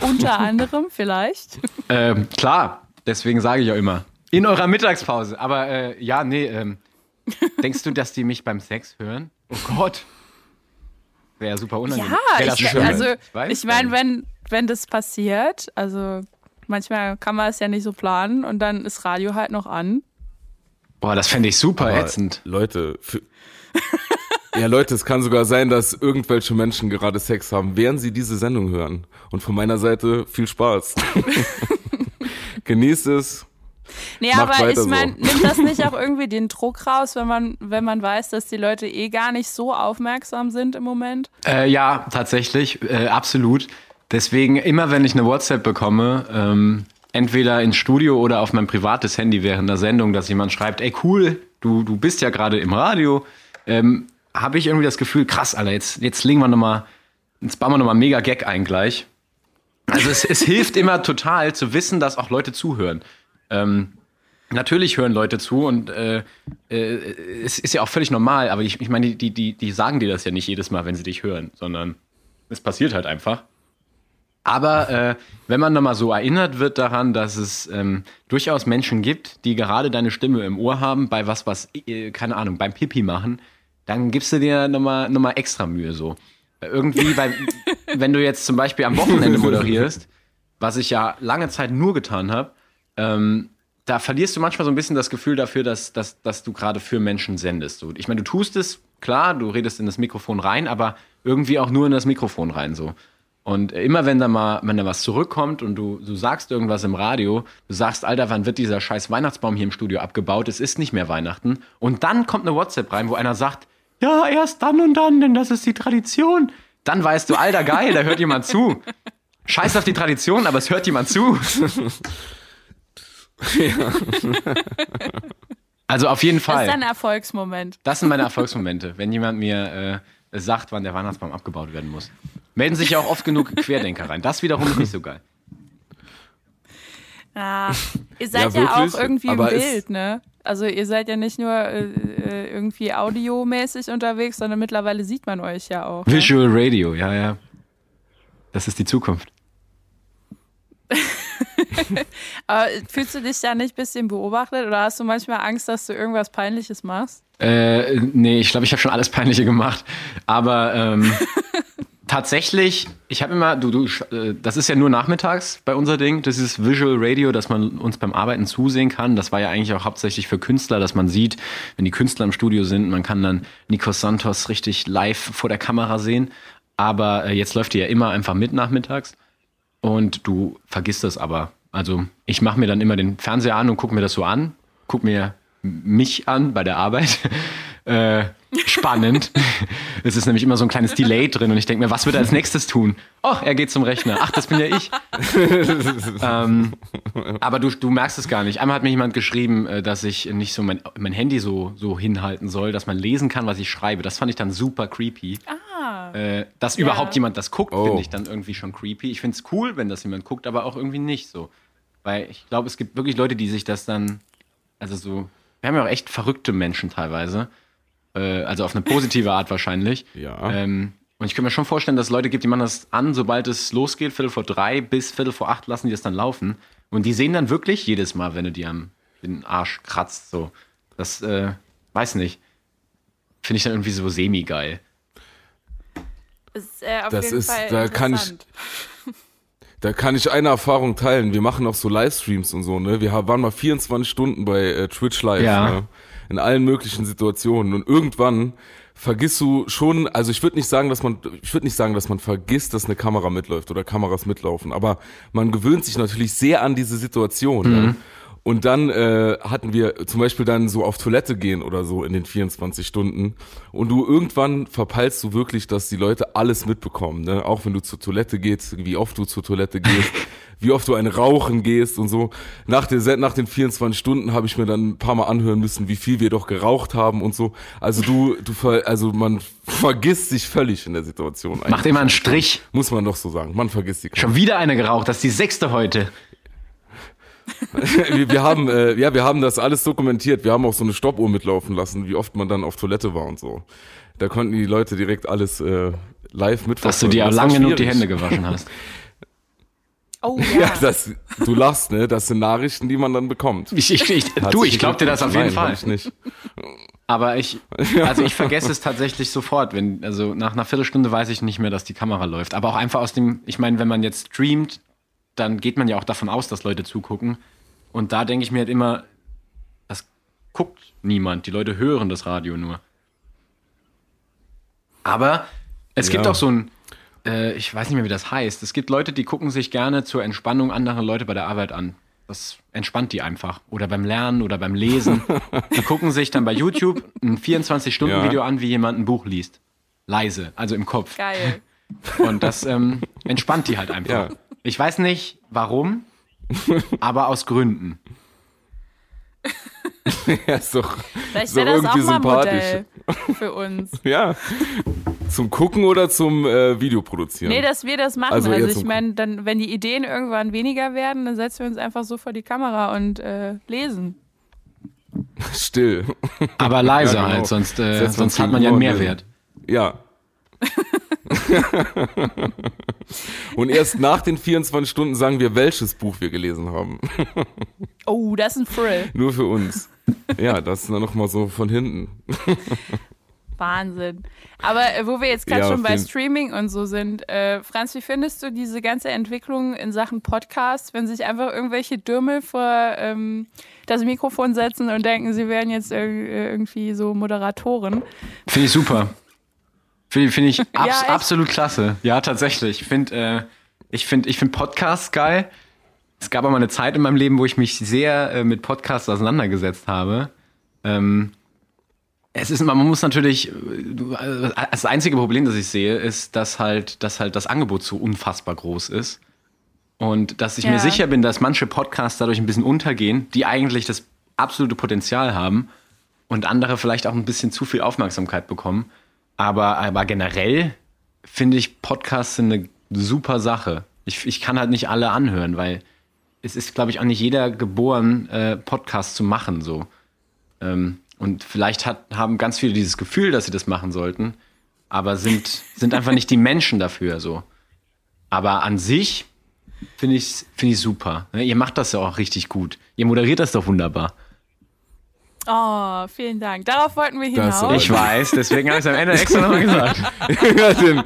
Unter anderem vielleicht. Ähm, klar, deswegen sage ich auch immer. In eurer Mittagspause. Aber äh, ja, nee, ähm, denkst du, dass die mich beim Sex hören? Oh Gott. Wäre super unangenehm. Ja, ich, also weiß ich meine, wenn, wenn das passiert, also manchmal kann man es ja nicht so planen und dann ist Radio halt noch an. Boah, das fände ich super Aber ätzend. Leute, ja Leute, es kann sogar sein, dass irgendwelche Menschen gerade Sex haben, während sie diese Sendung hören. Und von meiner Seite viel Spaß. Genießt es. Nee, Macht aber ich so. meine, nimmt das nicht auch irgendwie den Druck raus, wenn man, wenn man weiß, dass die Leute eh gar nicht so aufmerksam sind im Moment? Äh, ja, tatsächlich, äh, absolut. Deswegen, immer wenn ich eine WhatsApp bekomme, ähm, entweder ins Studio oder auf mein privates Handy während der Sendung, dass jemand schreibt, ey cool, du, du bist ja gerade im Radio, ähm, habe ich irgendwie das Gefühl, krass, Alter, jetzt, jetzt legen wir nochmal, jetzt bauen wir nochmal mega Gag ein gleich. Also es, es hilft immer total zu wissen, dass auch Leute zuhören. Ähm, natürlich hören Leute zu und äh, äh, es ist ja auch völlig normal, aber ich, ich meine, die, die, die sagen dir das ja nicht jedes Mal, wenn sie dich hören, sondern es passiert halt einfach. Aber äh, wenn man nochmal so erinnert wird daran, dass es ähm, durchaus Menschen gibt, die gerade deine Stimme im Ohr haben, bei was, was, äh, keine Ahnung, beim Pipi machen, dann gibst du dir nochmal noch mal extra Mühe so. Äh, Irgendwie, bei, wenn du jetzt zum Beispiel am Wochenende moderierst, was ich ja lange Zeit nur getan habe, ähm, da verlierst du manchmal so ein bisschen das Gefühl dafür, dass, dass, dass du gerade für Menschen sendest. So, ich meine, du tust es, klar, du redest in das Mikrofon rein, aber irgendwie auch nur in das Mikrofon rein so. Und immer wenn da mal, wenn da was zurückkommt und du, du sagst irgendwas im Radio, du sagst, Alter, wann wird dieser scheiß Weihnachtsbaum hier im Studio abgebaut? Es ist nicht mehr Weihnachten. Und dann kommt eine WhatsApp rein, wo einer sagt, ja, erst dann und dann, denn das ist die Tradition. Dann weißt du, Alter, geil, da hört jemand zu. Scheiß auf die Tradition, aber es hört jemand zu. Also auf jeden Das Fall. ist ein Erfolgsmoment. Das sind meine Erfolgsmomente, wenn jemand mir äh, sagt, wann der Weihnachtsbaum abgebaut werden muss. Melden sich ja auch oft genug Querdenker rein. Das wiederum ist nicht so geil. Ah, ihr seid Ja, ja, auch irgendwie im Bild, ne? Also ihr seid ja nicht nur äh, äh, irgendwie audiomäßig unterwegs, sondern mittlerweile sieht man euch ja auch. Ne? Visual Radio, ja, ja. Das ist die Zukunft. Aber fühlst du dich da nicht ein bisschen beobachtet oder hast du manchmal Angst, dass du irgendwas Peinliches machst? Äh, nee, ich glaube, ich habe schon alles Peinliche gemacht. Aber ähm, tatsächlich, ich habe immer, du, du, äh, das ist ja nur nachmittags bei unser Ding, das ist Visual Radio, dass man uns beim Arbeiten zusehen kann. Das war ja eigentlich auch hauptsächlich für Künstler, dass man sieht, wenn die Künstler im Studio sind, man kann dann Nikos Santos richtig live vor der Kamera sehen. Aber äh, jetzt läuft die ja immer einfach mit nachmittags. Und du vergisst das aber. Also ich mache mir dann immer den Fernseher an und gucke mir das so an, guck mir mich an bei der Arbeit. äh, spannend. es ist nämlich immer so ein kleines Delay drin und ich denke mir, was wird er als nächstes tun? Oh, er geht zum Rechner. Ach, das bin ja ich. ähm, aber du, du merkst es gar nicht. Einmal hat mir jemand geschrieben, äh, dass ich nicht so mein, mein Handy so, so hinhalten soll, dass man lesen kann, was ich schreibe. Das fand ich dann super creepy. Ah. Äh, dass Ja. überhaupt jemand das guckt, Oh. finde ich dann irgendwie schon creepy. Ich finde es cool, wenn das jemand guckt, aber auch irgendwie nicht so. Weil ich glaube, es gibt wirklich Leute, die sich das dann, also so, wir haben ja auch echt verrückte Menschen teilweise. Äh, also auf eine positive Art wahrscheinlich. Ja. Ähm, und ich kann mir schon vorstellen, dass es Leute gibt, die machen das an, sobald es losgeht, Viertel vor drei bis Viertel vor acht lassen die das dann laufen. Und die sehen dann wirklich jedes Mal, wenn du die am den Arsch kratzt. So. Das, äh, weiß nicht. Finde ich dann irgendwie so semi-geil. Ist, äh, auf Das jeden ist- Fall da kann ich-. Da kann ich eine Erfahrung teilen. Wir machen auch so Livestreams und so, ne? Wir haben- waren mal 24 Stunden bei äh, Twitch Live, Ja. ne? In allen möglichen Situationen. Und irgendwann vergisst du schon, also ich würde nicht sagen, dass man, ich würde nicht sagen, dass man vergisst, dass eine Kamera mitläuft oder Kameras mitlaufen, aber man gewöhnt sich natürlich sehr an diese Situation. Ne? Und dann äh, hatten wir zum Beispiel dann so auf Toilette gehen oder so in den 24 Stunden. Und du irgendwann verpeilst du wirklich, dass die Leute alles mitbekommen. Ne? Auch wenn du zur Toilette gehst, wie oft du zur Toilette gehst, wie oft du ein Rauchen gehst und so. Nach, der, nach den 24 Stunden habe ich mir dann ein paar Mal anhören müssen, wie viel wir doch geraucht haben und so. Also du, du ver, also man vergisst sich völlig in der Situation. Macht immer einen Strich. Muss man doch so sagen. Man vergisst die Schon wieder eine geraucht. Das ist die sechste heute. wir, wir haben äh, ja wir haben das alles dokumentiert. Wir haben auch so eine Stoppuhr mitlaufen lassen, wie oft man dann auf Toilette war und so. Da konnten die Leute direkt alles äh, live mitverfolgen. Dass du dir Das lange genug die. Hände gewaschen hast. Oh ja. Ja, das, du lachst, ne? Das sind Nachrichten, die man dann bekommt. Ich, ich, ich, du, ich glaub dir das auf jeden Fall. Ich nicht. Aber ich, also ich vergesse es tatsächlich sofort. Wenn, also nach einer Viertelstunde weiß ich nicht mehr, dass die Kamera läuft. Aber auch einfach aus dem, ich meine, wenn man jetzt streamt, dann geht man ja auch davon aus, dass Leute zugucken. Und da denke ich mir halt immer, das guckt niemand. Die Leute hören das Radio nur. Aber es gibt Ja. auch so ein, äh, ich weiß nicht mehr, wie das heißt. Es gibt Leute, die gucken sich gerne zur Entspannung andere Leute bei der Arbeit an. Das entspannt die einfach. Oder beim Lernen oder beim Lesen. Die gucken sich dann bei YouTube ein 24-Stunden-Video an, wie jemand ein Buch liest. Leise, also im Kopf. Geil. Und das ähm, entspannt die halt einfach. Ja. Ich weiß nicht warum, aber aus Gründen. Ja, ist doch, Vielleicht ist doch das auch irgendwie mal ein sympathisch. Modell für uns. Ja. Zum Gucken oder zum äh, Video produzieren? Nee, dass wir das machen. Also Also, ich meine, dann, wenn die Ideen irgendwann weniger werden, dann setzen wir uns einfach so vor die Kamera und äh, lesen. Still. Aber leise Ja, genau. halt, sonst, äh, sonst hat man ja einen Mehrwert. Ja. Und erst nach den 24 Stunden sagen wir, welches Buch wir gelesen haben. Oh, das ist ein Thrill. Nur für uns. Ja, das ist dann nochmal so von hinten. Wahnsinn. Aber äh, wo wir jetzt gerade Ja, schon bei Streaming und so sind, äh, Franz, wie findest du diese ganze Entwicklung in Sachen Podcast, wenn sich einfach irgendwelche Dürmel vor ähm, das Mikrofon setzen und denken, sie wären jetzt ir- irgendwie so Moderatoren? Finde ich super. Finde find ich abs echt? absolut klasse. Ja, tatsächlich. Ich finde äh, ich find, ich find Podcasts geil. Es gab mal eine Zeit in meinem Leben, wo ich mich sehr äh, mit Podcasts auseinandergesetzt habe. Ähm, es ist, man muss natürlich, äh, äh, das einzige Problem, das ich sehe, ist, dass halt, dass halt das Angebot so unfassbar groß ist. Und dass ich Ja. mir sicher bin, dass manche Podcasts dadurch ein bisschen untergehen, die eigentlich das absolute Potenzial haben und andere vielleicht auch ein bisschen zu viel Aufmerksamkeit bekommen. Aber, aber generell finde ich Podcasts sind eine super Sache. Ich, ich kann halt nicht alle anhören, weil es ist, glaube ich, auch nicht jeder geboren, äh, Podcasts zu machen. So. Ähm, und vielleicht hat, haben ganz viele dieses Gefühl, dass sie das machen sollten, aber sind, sind einfach nicht die Menschen dafür. So. Aber an sich finde ich finde ich super. Ihr macht das ja auch richtig gut. Ihr moderiert das doch wunderbar. Oh, vielen Dank. Darauf wollten wir Das- hinaus. Ich weiß, deswegen habe ich es am Ende extra nochmal gesagt.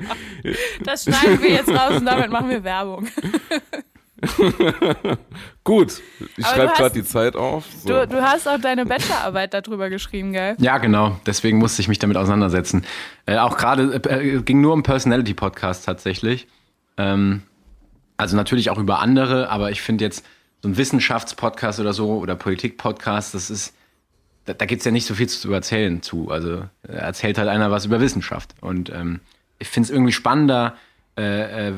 Das schneiden wir jetzt raus und damit machen wir Werbung. gut, ich schreibe gerade die Zeit auf. So. Du, du hast auch deine Bachelorarbeit darüber geschrieben, gell? Ja, genau. Deswegen musste ich mich damit auseinandersetzen. Äh, auch gerade äh, ging nur um Personality Podcast tatsächlich. Ähm, also natürlich auch über andere, aber ich finde jetzt so ein Wissenschaftspodcast oder so oder Politik-Podcast, das ist, da, da gibt es ja nicht so viel zu erzählen zu. Also äh, erzählt halt einer was über Wissenschaft. Und ähm, ich finde es irgendwie spannender, äh, äh,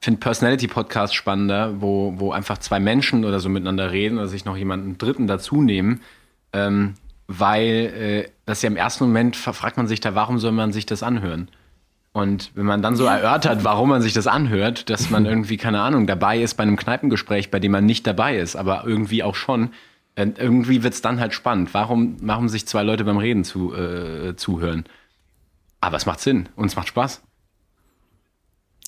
finde Personality-Podcasts spannender, wo, wo einfach zwei Menschen oder so miteinander reden oder sich noch jemanden Dritten dazu nehmen. Ähm, weil äh, das ja im ersten Moment fragt man sich da, warum soll man sich das anhören? Und wenn man dann so erörtert, warum man sich das anhört, dass man irgendwie, keine Ahnung, dabei ist bei einem Kneipengespräch, bei dem man nicht dabei ist, aber irgendwie auch schon, äh, irgendwie wird's dann halt spannend. Warum, warum sich zwei Leute beim Reden zu, äh, zuhören? Aber es macht Sinn und es macht Spaß.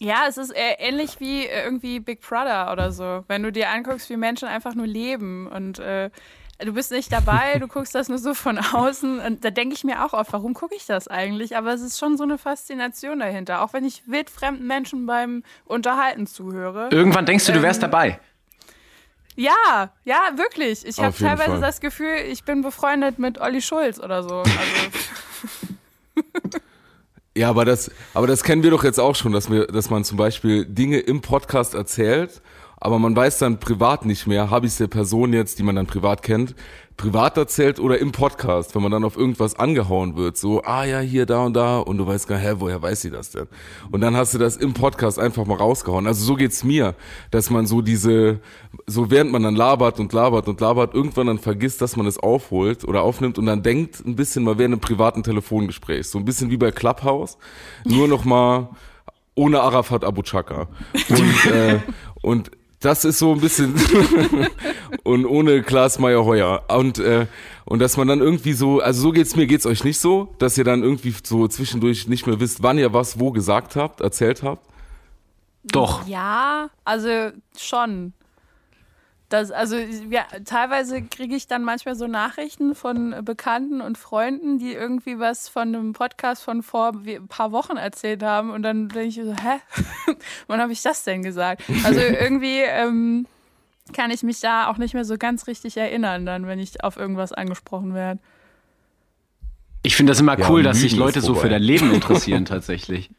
Ja, es ist äh, ähnlich wie irgendwie Big Brother oder so. Wenn du dir anguckst, wie Menschen einfach nur leben und äh, du bist nicht dabei, du guckst das nur so von außen. Und da denke ich mir auch oft, warum gucke ich das eigentlich? Aber es ist schon so eine Faszination dahinter. Auch wenn ich wildfremden Menschen beim Unterhalten zuhöre. Irgendwann denkst du, du wärst ähm, dabei. Ja, ja, wirklich. Ich habe teilweise Fall. das Gefühl, ich bin befreundet mit Olli Schulz oder so. Also. ja, aber das, aber das kennen wir doch jetzt auch schon, dass wir, dass man zum Beispiel Dinge im Podcast erzählt aber man weiß dann privat nicht mehr, habe ich es der Person jetzt, die man dann privat kennt, privat erzählt oder im Podcast, wenn man dann auf irgendwas angehauen wird, so, ah ja, hier, da und da, und du weißt gar, hä, woher weiß sie das denn? Und dann hast du das im Podcast einfach mal rausgehauen. Also so geht's mir, dass man so diese, so während man dann labert und labert und labert, irgendwann dann vergisst, dass man es aufholt oder aufnimmt und dann denkt ein bisschen, mal während einem privaten Telefongespräch, so ein bisschen wie bei Clubhouse, nur noch mal ohne Arafat Abu Chaka. Und, äh, und das ist so ein bisschen und ohne Klaas Meyer Heuer und äh, und dass man dann irgendwie so, also so geht's mir, geht's euch nicht so, dass ihr dann irgendwie so zwischendurch nicht mehr wisst, wann ihr was wo gesagt habt, erzählt habt? Doch. Ja, also schon. Das, also ja, teilweise kriege ich dann manchmal so Nachrichten von Bekannten und Freunden, die irgendwie was von einem Podcast von vor ein paar Wochen erzählt haben und dann denke ich so, hä? Wann habe ich das denn gesagt? Also irgendwie ähm, kann ich mich da auch nicht mehr so ganz richtig erinnern, dann, wenn ich auf irgendwas angesprochen werde. Ich finde das immer cool, ja, dass sich Leute so für dein Leben interessieren tatsächlich.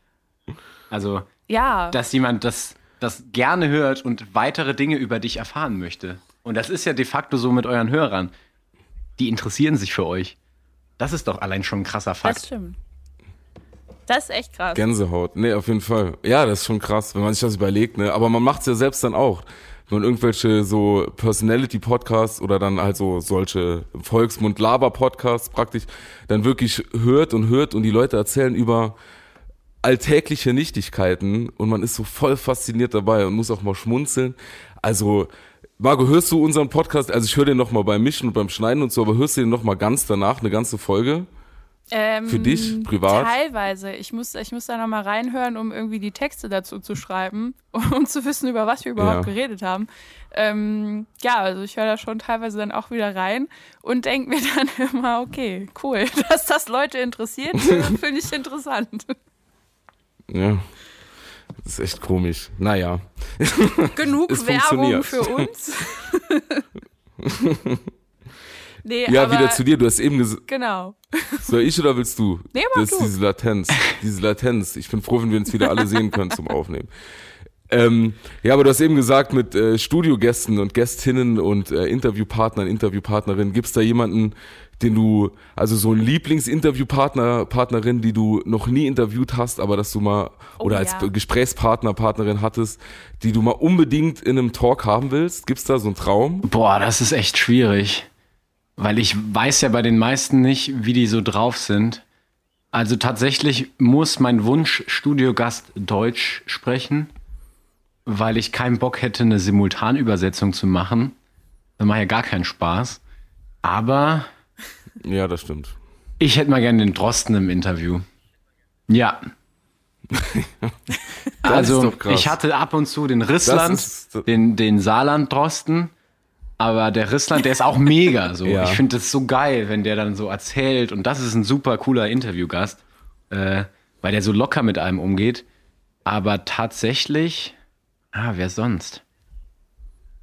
Also, ja. dass jemand das das gerne hört und weitere Dinge über dich erfahren möchte. Und das ist ja de facto so mit euren Hörern. Die interessieren sich für euch. Das ist doch allein schon ein krasser Fakt. Das stimmt. Das ist echt krass. Gänsehaut. Nee, auf jeden Fall. Ja, das ist schon krass, wenn man sich das überlegt, ne? Aber man macht es ja selbst dann auch. Wenn man irgendwelche so Personality-Podcasts oder dann halt so solche Volksmund-Laber-Podcasts praktisch dann wirklich hört und hört und die Leute erzählen über alltägliche Nichtigkeiten und man ist so voll fasziniert dabei und muss auch mal schmunzeln. Also, Marco, hörst du unseren Podcast? Also ich höre den nochmal beim Mischen und beim Schneiden und so, aber hörst du den nochmal ganz danach, eine ganze Folge? Ähm, Für dich, privat? Teilweise. Ich muss, ich muss da nochmal reinhören, um irgendwie die Texte dazu zu schreiben, um zu wissen, über was wir überhaupt ja. geredet haben. Ähm, ja, also ich höre da schon teilweise dann auch wieder rein und denke mir dann immer, okay, cool, dass das Leute interessiert, finde ich interessant. Ja. Das ist echt komisch. Naja. Genug Werbung für uns. nee, ja, wieder zu dir. Du hast eben gesagt. Genau. Soll ich oder willst du? Nee, mach das ist diese Latenz. Diese Latenz. Ich bin froh, wenn wir uns wieder alle sehen können zum Aufnehmen. Ähm, ja, aber du hast eben gesagt, mit äh, Studiogästen und Gästinnen und äh, Interviewpartnern, Interviewpartnerinnen, gibt es da jemanden, den du, also so ein Lieblingsinterviewpartner, Partnerin, die du noch nie interviewt hast, aber dass du mal, oh, oder als ja. Gesprächspartner, Partnerin hattest, die du mal unbedingt in einem Talk haben willst? Gibt's da so einen Traum? Boah, das ist echt schwierig. Weil ich weiß ja bei den meisten nicht, wie die so drauf sind. Also tatsächlich muss mein Wunsch Studiogast Deutsch sprechen, weil ich keinen Bock hätte, eine Simultanübersetzung zu machen. Das macht ja gar keinen Spaß. Aber ja, das stimmt. Ich hätte mal gerne den Drosten im Interview. Ja. also, ich hatte ab und zu den Rissland, den, den Saarland-Drosten, aber der Rissland, der ist auch mega. So. Ja. Ich finde das so geil, wenn der dann so erzählt und das ist ein super cooler Interviewgast, äh, weil der so locker mit einem umgeht. Aber tatsächlich, ah, wer sonst?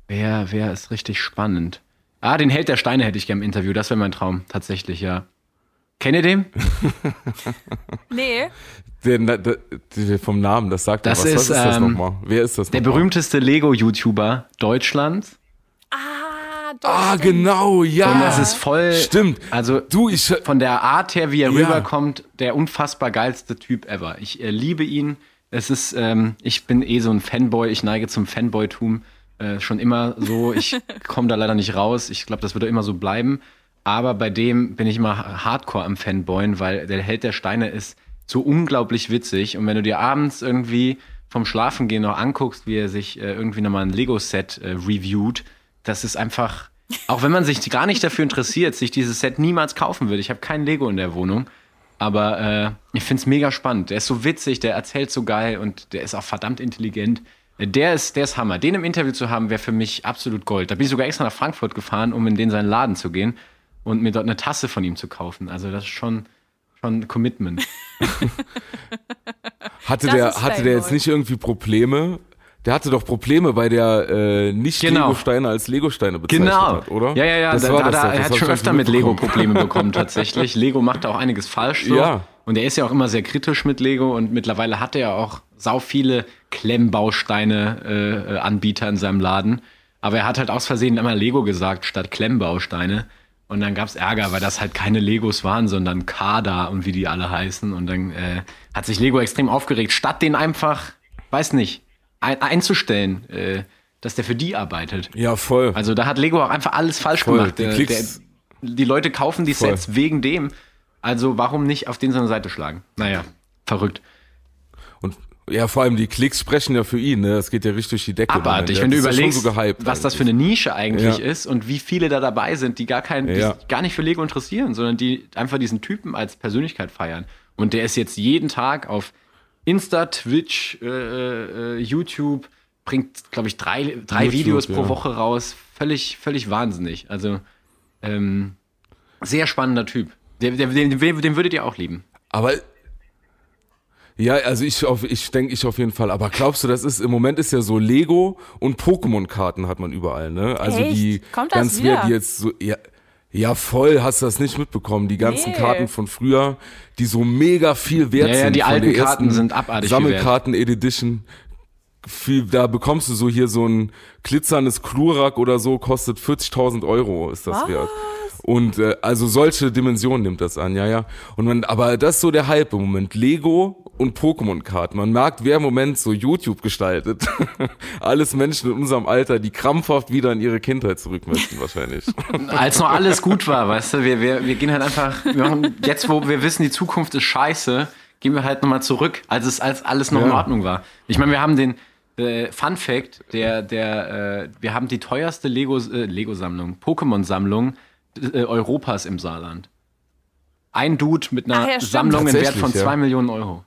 Wer, wer ist richtig spannend? Ah, den Held der Steine hätte ich gerne im Interview. Das wäre mein Traum, tatsächlich, ja. Kennt ihr den? nee. Den, der, der, vom Namen, das sagt das was. Ist, was ist das ähm, nochmal? Wer ist das Der berühmteste Lego-YouTuber Deutschlands. Ah, Ah, genau, ja. Und das ist voll. Stimmt. Also Du, ich. von der Art her, wie er Ja. rüberkommt, der unfassbar geilste Typ ever. Ich äh, liebe ihn. Es ist, ähm, ich bin eh so ein Fanboy. Ich neige zum Fanboytum äh, schon immer so. Ich komme da leider nicht raus. Ich glaube, das wird immer so bleiben. Aber bei dem bin ich immer hardcore am Fanboyen, weil der Held der Steine ist so unglaublich witzig. Und wenn du dir abends irgendwie vom Schlafengehen noch anguckst, wie er sich äh, irgendwie nochmal ein Lego-Set äh, reviewt, das ist einfach, auch wenn man sich gar nicht dafür interessiert, sich dieses Set niemals kaufen würde. Ich habe kein Lego in der Wohnung. Aber äh, ich find's mega spannend. Der ist so witzig, der erzählt so geil und der ist auch verdammt intelligent. Der ist, der ist Hammer. Den im Interview zu haben, wäre für mich absolut Gold. Da bin ich sogar extra nach Frankfurt gefahren, um in den seinen Laden zu gehen und mir dort eine Tasse von ihm zu kaufen. Also das ist schon, schon ein Commitment. Hatte Das der, hatte der jetzt nicht irgendwie Probleme? Der hatte doch Probleme, weil der äh, nicht Genau. Lego-Steine als Lego-Steine bezeichnet Genau. hat, oder? Ja, ja, ja. Das da, war da, das er hat schon öfter mit Lego. Probleme bekommen, tatsächlich. Lego macht da auch einiges falsch. So. Ja. Und er ist ja auch immer sehr kritisch mit Lego und mittlerweile hat er ja auch sau viele Klemmbausteine-Anbieter in seinem Laden. Aber er hat halt aus Versehen immer Lego gesagt statt Klemmbausteine. Und dann gab's Ärger, weil das halt keine Legos waren, sondern Kada und wie die alle heißen. Und dann äh, hat sich Lego extrem aufgeregt, statt den einfach, weiß nicht, ein, einzustellen, äh, dass der für die arbeitet. Ja, voll. Also da hat Lego auch einfach alles falsch Voll, gemacht. die Der, der, die Leute kaufen die Voll. Sets wegen dem. Also warum nicht auf den seine Seite schlagen? Naja, verrückt. Und ja, vor allem die Klicks sprechen ja für ihn, ne? Das geht ja richtig durch die Decke. Abartig, Der wenn du überlegst, so gehypt was das für eine Nische eigentlich Ja. ist und wie viele da dabei sind, die gar kein, die Ja. gar nicht für Lego interessieren, sondern die einfach diesen Typen als Persönlichkeit feiern. Und der ist jetzt jeden Tag auf Insta, Twitch, äh, äh, YouTube, bringt, glaube ich, drei, drei YouTube, Videos pro ja. Woche raus. Völlig, völlig wahnsinnig. Also ähm, sehr spannender Typ. Den, den, den würdet ihr auch lieben. Aber ja, also ich auf, ich denke ich auf jeden Fall. Aber glaubst du, das ist im Moment ist ja so Lego und Pokémon-Karten hat man überall, ne? Also Echt? die Kommt das ganz wieder? mehr, die jetzt so ja, ja voll. Hast du das nicht mitbekommen? Die ganzen Nee. Karten von früher, die so mega viel wert Ja, ja, sind. die von alten Karten sind abartig viel wert. Sammelkarten Edition. Viel, da bekommst du so hier so ein glitzerndes Klurak oder so, kostet 40.000 Euro, ist das Was? wert. Und äh, also solche Dimensionen nimmt das an, ja, ja. Und man, aber das ist so der Hype im Moment. Lego und Pokémon-Karten. Man merkt, wer im Moment so YouTube gestaltet. Alles Menschen in unserem Alter, die krampfhaft wieder in ihre Kindheit zurück möchten, wahrscheinlich. Als noch alles gut war, weißt du, wir, wir, wir gehen halt einfach, wir machen, jetzt wo wir wissen, die Zukunft ist scheiße, gehen wir halt nochmal zurück, als es als alles noch in Ja. Ordnung war. Ich meine, wir haben den äh, Fun Fact, der, der, äh, wir haben die teuerste Lego, äh, Lego-Sammlung, Pokémon-Sammlung äh, Europas im Saarland. Ein Dude mit einer Ach ja. Sammlung in Wert von ja. zwei Millionen Euro.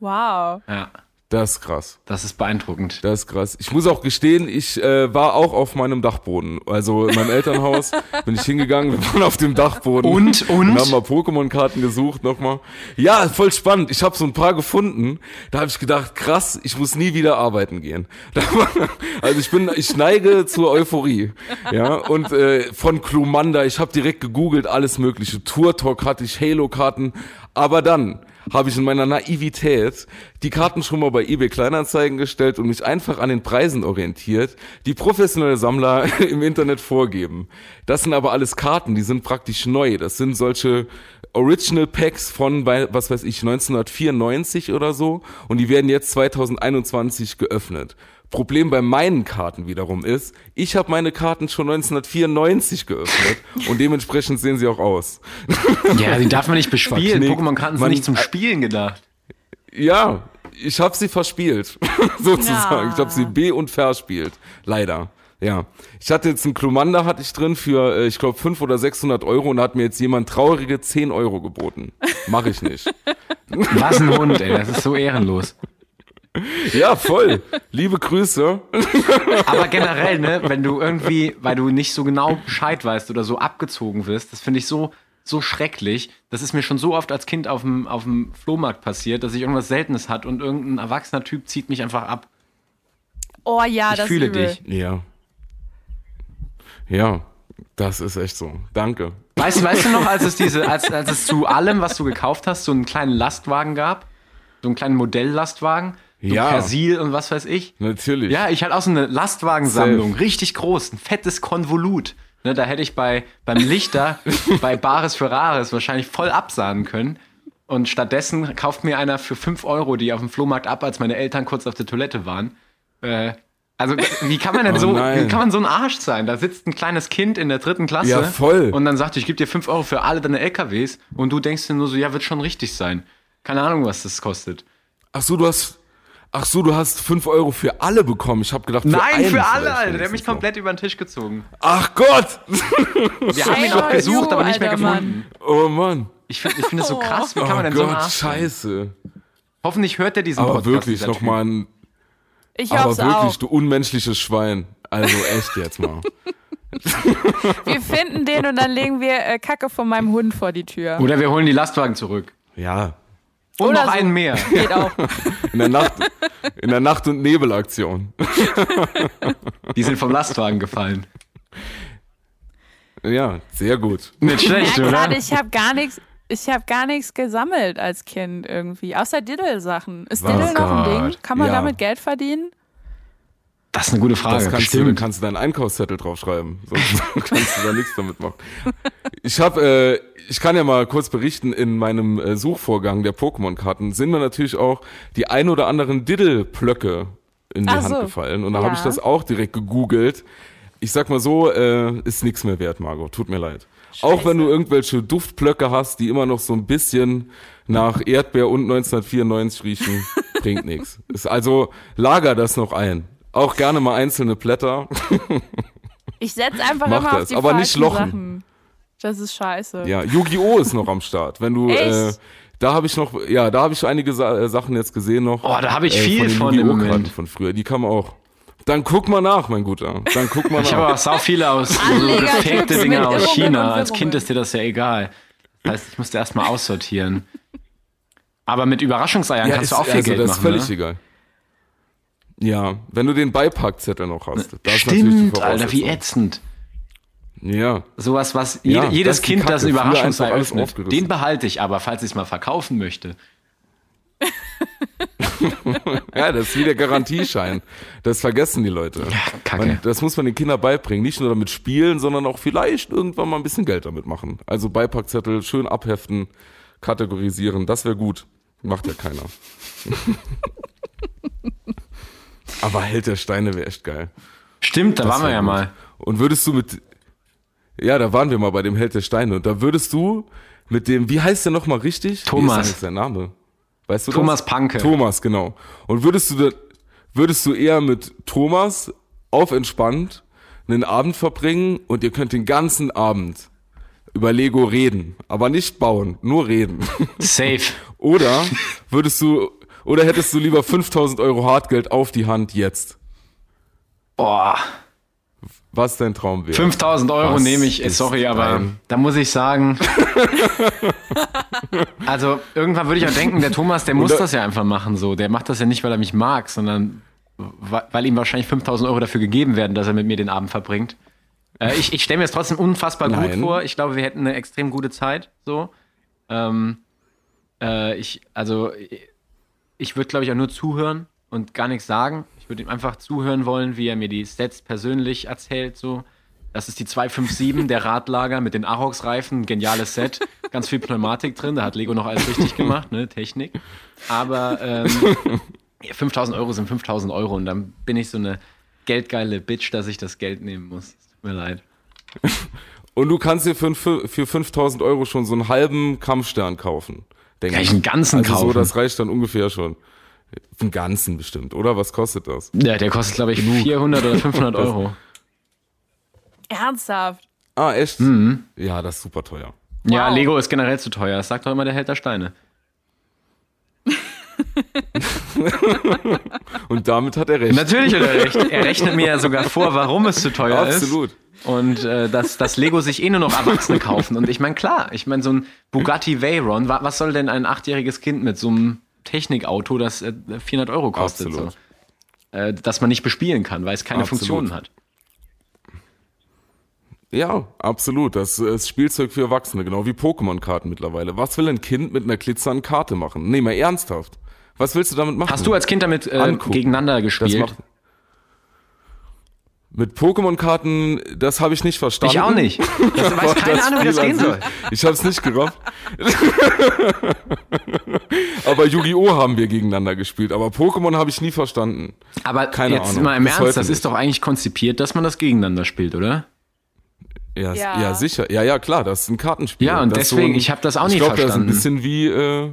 Wow. Ja, Das ist krass. das ist beeindruckend. Das ist krass. Ich muss auch gestehen, ich äh, war auch auf meinem Dachboden. Also in meinem Elternhaus bin ich hingegangen, wir waren auf dem Dachboden. Und, und? Und haben mal Pokémon-Karten gesucht nochmal. Ja, voll spannend. Ich habe so ein paar gefunden. Da habe ich gedacht, krass, ich muss nie wieder arbeiten gehen. Also ich bin, ich neige zur Euphorie. Ja, und äh, von Klumanda, ich habe direkt gegoogelt, alles mögliche. Tour Talk hatte ich, Halo-Karten. Aber dann habe ich in meiner Naivität die Karten schon mal bei eBay Kleinanzeigen gestellt und mich einfach an den Preisen orientiert, die professionelle Sammler im Internet vorgeben. Das sind aber alles Karten, die sind praktisch neu. Das sind solche Original Packs von, was weiß ich, 1994 oder so und die werden jetzt 2021 geöffnet. Problem bei meinen Karten wiederum ist, ich habe meine Karten schon 1994 geöffnet und dementsprechend sehen sie auch aus. Ja, die darf man nicht bespielen. Pokémon-Karten sind Man- nicht zum Spielen gedacht. Ja, ich habe sie verspielt, sozusagen. Ja. Ich habe sie B und verspielt, leider. Ja, ich hatte jetzt einen Klumanda hatte ich drin für, äh, ich glaube, 500 oder 600 Euro und da hat mir jetzt jemand traurige 10 Euro geboten. Mache ich nicht. Was ein Hund, ey, das ist so ehrenlos. Ja, voll. Liebe Grüße. Aber generell, ne, wenn du irgendwie, weil du nicht so genau Bescheid weißt oder so abgezogen wirst, das finde ich so, so schrecklich. Das ist mir schon so oft als Kind auf dem, auf dem Flohmarkt passiert, dass ich irgendwas Seltenes hat und irgendein erwachsener Typ zieht mich einfach ab. Oh ja, Ich das fühle übel. dich. Ja. Ja, das ist echt so. Danke. Weißt, weißt du noch, als es diese, als, als es zu allem, was du gekauft hast, so einen kleinen Lastwagen gab? So einen kleinen Modelllastwagen? Ja. Persil und was weiß ich. Natürlich. Ja, ich hatte auch so eine Lastwagensammlung, richtig groß, ein fettes Konvolut. Ne, da hätte ich bei, beim Lichter, bei Bares für Rares wahrscheinlich voll absahnen können. Und stattdessen kauft mir einer für 5 Euro die auf dem Flohmarkt ab, als meine Eltern kurz auf der Toilette waren. Äh, also, wie kann man denn Oh so, nein. wie kann man so ein Arsch sein? Da sitzt ein kleines Kind in der dritten Klasse. Ja, voll. Und dann sagt, ich gebe dir 5 Euro für alle deine LKWs. Und du denkst dir nur so, ja, wird schon richtig sein. Keine Ahnung, was das kostet. Ach so, du hast. Ach so, du hast 5 Euro für alle bekommen. Ich habe gedacht, für Nein, einen für alle, Alter. Der hat mich komplett über den Tisch gezogen. Ach Gott! Wir haben ihn auch gesucht, aber nicht mehr alter gefunden. Oh Mann. Ich finde ich find das so krass. Wie kann Oh man denn so Gott, Arsch sein? scheiße. Hoffentlich hört er diesen Aber Podcast. wirklich, dieser nochmal ein. Ich Aber hoffe wirklich, auch. du unmenschliches Schwein. Also echt jetzt mal. Wir finden den und dann legen wir äh, Kacke von meinem Hund vor die Tür. Oder wir holen die Lastwagen zurück. Ja. Und Oder noch so. einen mehr. Geht auch. In der Nacht, in der Nacht- und Nebelaktion. Die sind vom Lastwagen gefallen. Ja, sehr gut. Nicht Ich schlecht, merke oder? gerade, ich habe gar nichts. Ich habe gar nichts gesammelt als Kind irgendwie, außer Diddle-Sachen. Ist Oh Diddle noch ein Gott. Ding? Kann man Ja. damit Geld verdienen? Das ist eine gute Frage. Das kannst du, kannst du deinen Einkaufszettel draufschreiben. Sonst kannst du da nichts damit machen. Ich habe, äh, ich kann ja mal kurz berichten, in meinem äh, Suchvorgang der Pokémon-Karten sind mir natürlich auch die ein oder anderen Diddle-Plöcke in die Ach Hand so. gefallen. Und da Ja. habe ich das auch direkt gegoogelt. Ich sag mal so, äh, ist nichts mehr wert, Margot. Tut mir leid. Auch wenn du irgendwelche Duftplöcke hast, die immer noch so ein bisschen nach Erdbeer und 1994 riechen, bringt nichts. Also lager das noch ein. Auch gerne mal einzelne Blätter. Ich setze einfach Mach immer auf das, die aber nicht lochen. Sachen. Das ist scheiße. Ja, Yu-Gi-Oh! ist noch am Start. Wenn du, äh, da habe ich noch, ja, da habe ich einige Sa äh, Sachen jetzt gesehen noch. Oh, da habe ich äh, viel den von im Yu-Gi-Oh! Karten Moment. von früher. Die kann man auch. Dann guck mal nach, mein Guter. Dann guck mal Ich habe nach. aber sau viele aus so gefakte Dinge aus China. Als Kind ist dir das ja egal. Das heißt, ich musste erstmal aussortieren. Aber mit Überraschungseiern kannst du auch viel also Geld das ist machen. völlig Ne? egal. Ja, wenn du den Beipackzettel noch hast. Das ist natürlich die Stimmt, Alter, wie ätzend. Ja, Sowas, was Ja, jede, jedes ist die Kind, das ein Kacke. Früher Überraschungsei öffnet, den behalte ich aber, falls ich es mal verkaufen möchte. ja, das ist wie der Garantieschein. Das vergessen die Leute. Kacke. Man, das muss man den Kindern beibringen. Nicht nur damit spielen, sondern auch vielleicht irgendwann mal ein bisschen Geld damit machen. Also Beipackzettel schön abheften, kategorisieren. Das wäre gut. Macht ja keiner. Aber Held der Steine wäre echt geil. Stimmt, da Das waren wir ja gut. mal. Und würdest du mit, ja, da waren wir mal bei dem Held der Steine. Und da würdest du mit dem, wie heißt der nochmal richtig? Thomas. Wie ist sein Name? Weißt du Thomas das? Panke. Thomas, genau. Und würdest du, würdest du eher mit Thomas auf entspannt einen Abend verbringen und ihr könnt den ganzen Abend über Lego reden, aber nicht bauen, nur reden. Safe. Oder würdest du, oder hättest du lieber 5000 Euro Hartgeld auf die Hand jetzt? Boah, Was dein Traum wäre? 5000 Euro Was nehme ich, sorry, aber da muss ich sagen. also irgendwann würde ich auch denken, der Thomas, der muss da- das ja einfach machen so. Der macht das ja nicht, weil er mich mag, sondern weil ihm wahrscheinlich 5000 Euro dafür gegeben werden, dass er mit mir den Abend verbringt. Äh, ich ich stelle mir das trotzdem unfassbar gut Nein. vor. Ich glaube, wir hätten eine extrem gute Zeit. So. Ähm, äh, ich, also, ich würde, glaube ich, auch nur zuhören und gar nichts sagen. Ich würde ihm einfach zuhören wollen, wie er mir die Stats persönlich erzählt. So. Das ist die 257, der Radlager mit den Arox-Reifen. Geniales Set. Ganz viel Pneumatik drin. Da hat Lego noch alles richtig gemacht, ne? Technik. Aber ähm, ja, 5000 Euro sind 5000 Euro und dann bin ich so eine geldgeile Bitch, dass ich das Geld nehmen muss. Es Tut mir leid. Und du kannst dir für, für für 5000 Euro schon so einen halben Kampfstern kaufen. Denke Kann ich einen ganzen also kaufen? so, das reicht dann ungefähr schon. Einen ganzen bestimmt, oder? Was kostet das? Ja, der kostet, glaube ich, 400 oder 500 Euro. Ernsthaft. Ah, echt? Mhm. Ja, das ist super teuer. Ja, Wow. Lego ist generell zu teuer. Das sagt doch immer der Held der Steine. Und damit hat er recht. Natürlich hat er recht. Er rechnet mir ja sogar vor, warum es zu teuer Absolut. ist. Und äh, dass, dass Lego sich eh nur noch Erwachsene kaufen. Und ich meine, klar, ich meine, so ein Bugatti Veyron, wa was soll denn ein achtjähriges Kind mit so einem Technikauto, das äh, 400 Euro kostet? So? Äh, das man nicht bespielen kann, weil es keine Absolut. Funktionen hat. Ja, absolut. Das ist Spielzeug für Erwachsene, genau wie Pokémon-Karten mittlerweile. Was will ein Kind mit einer glitzernden Karte machen? Nee, mal ernsthaft. Was willst du damit machen? Hast du als Kind damit äh, gegeneinander gespielt? Mit Pokémon-Karten, das habe ich nicht verstanden. ich auch nicht. Das weiß keine Das Ahnung, wie das gehen soll. Ich habe es nicht gerafft. aber Yu-Gi-Oh! haben wir gegeneinander gespielt. Aber Pokémon habe ich nie verstanden. Aber Keine jetzt Ahnung. mal im Bis Ernst, das nicht. ist doch eigentlich konzipiert, dass man das gegeneinander spielt, oder? Ja, Ja. ja. sicher. Ja, ja, klar, das ist ein Kartenspiel. Ja, und das deswegen, ich hab das auch ich nie glaub, verstanden. Das ist ein bisschen wie, äh,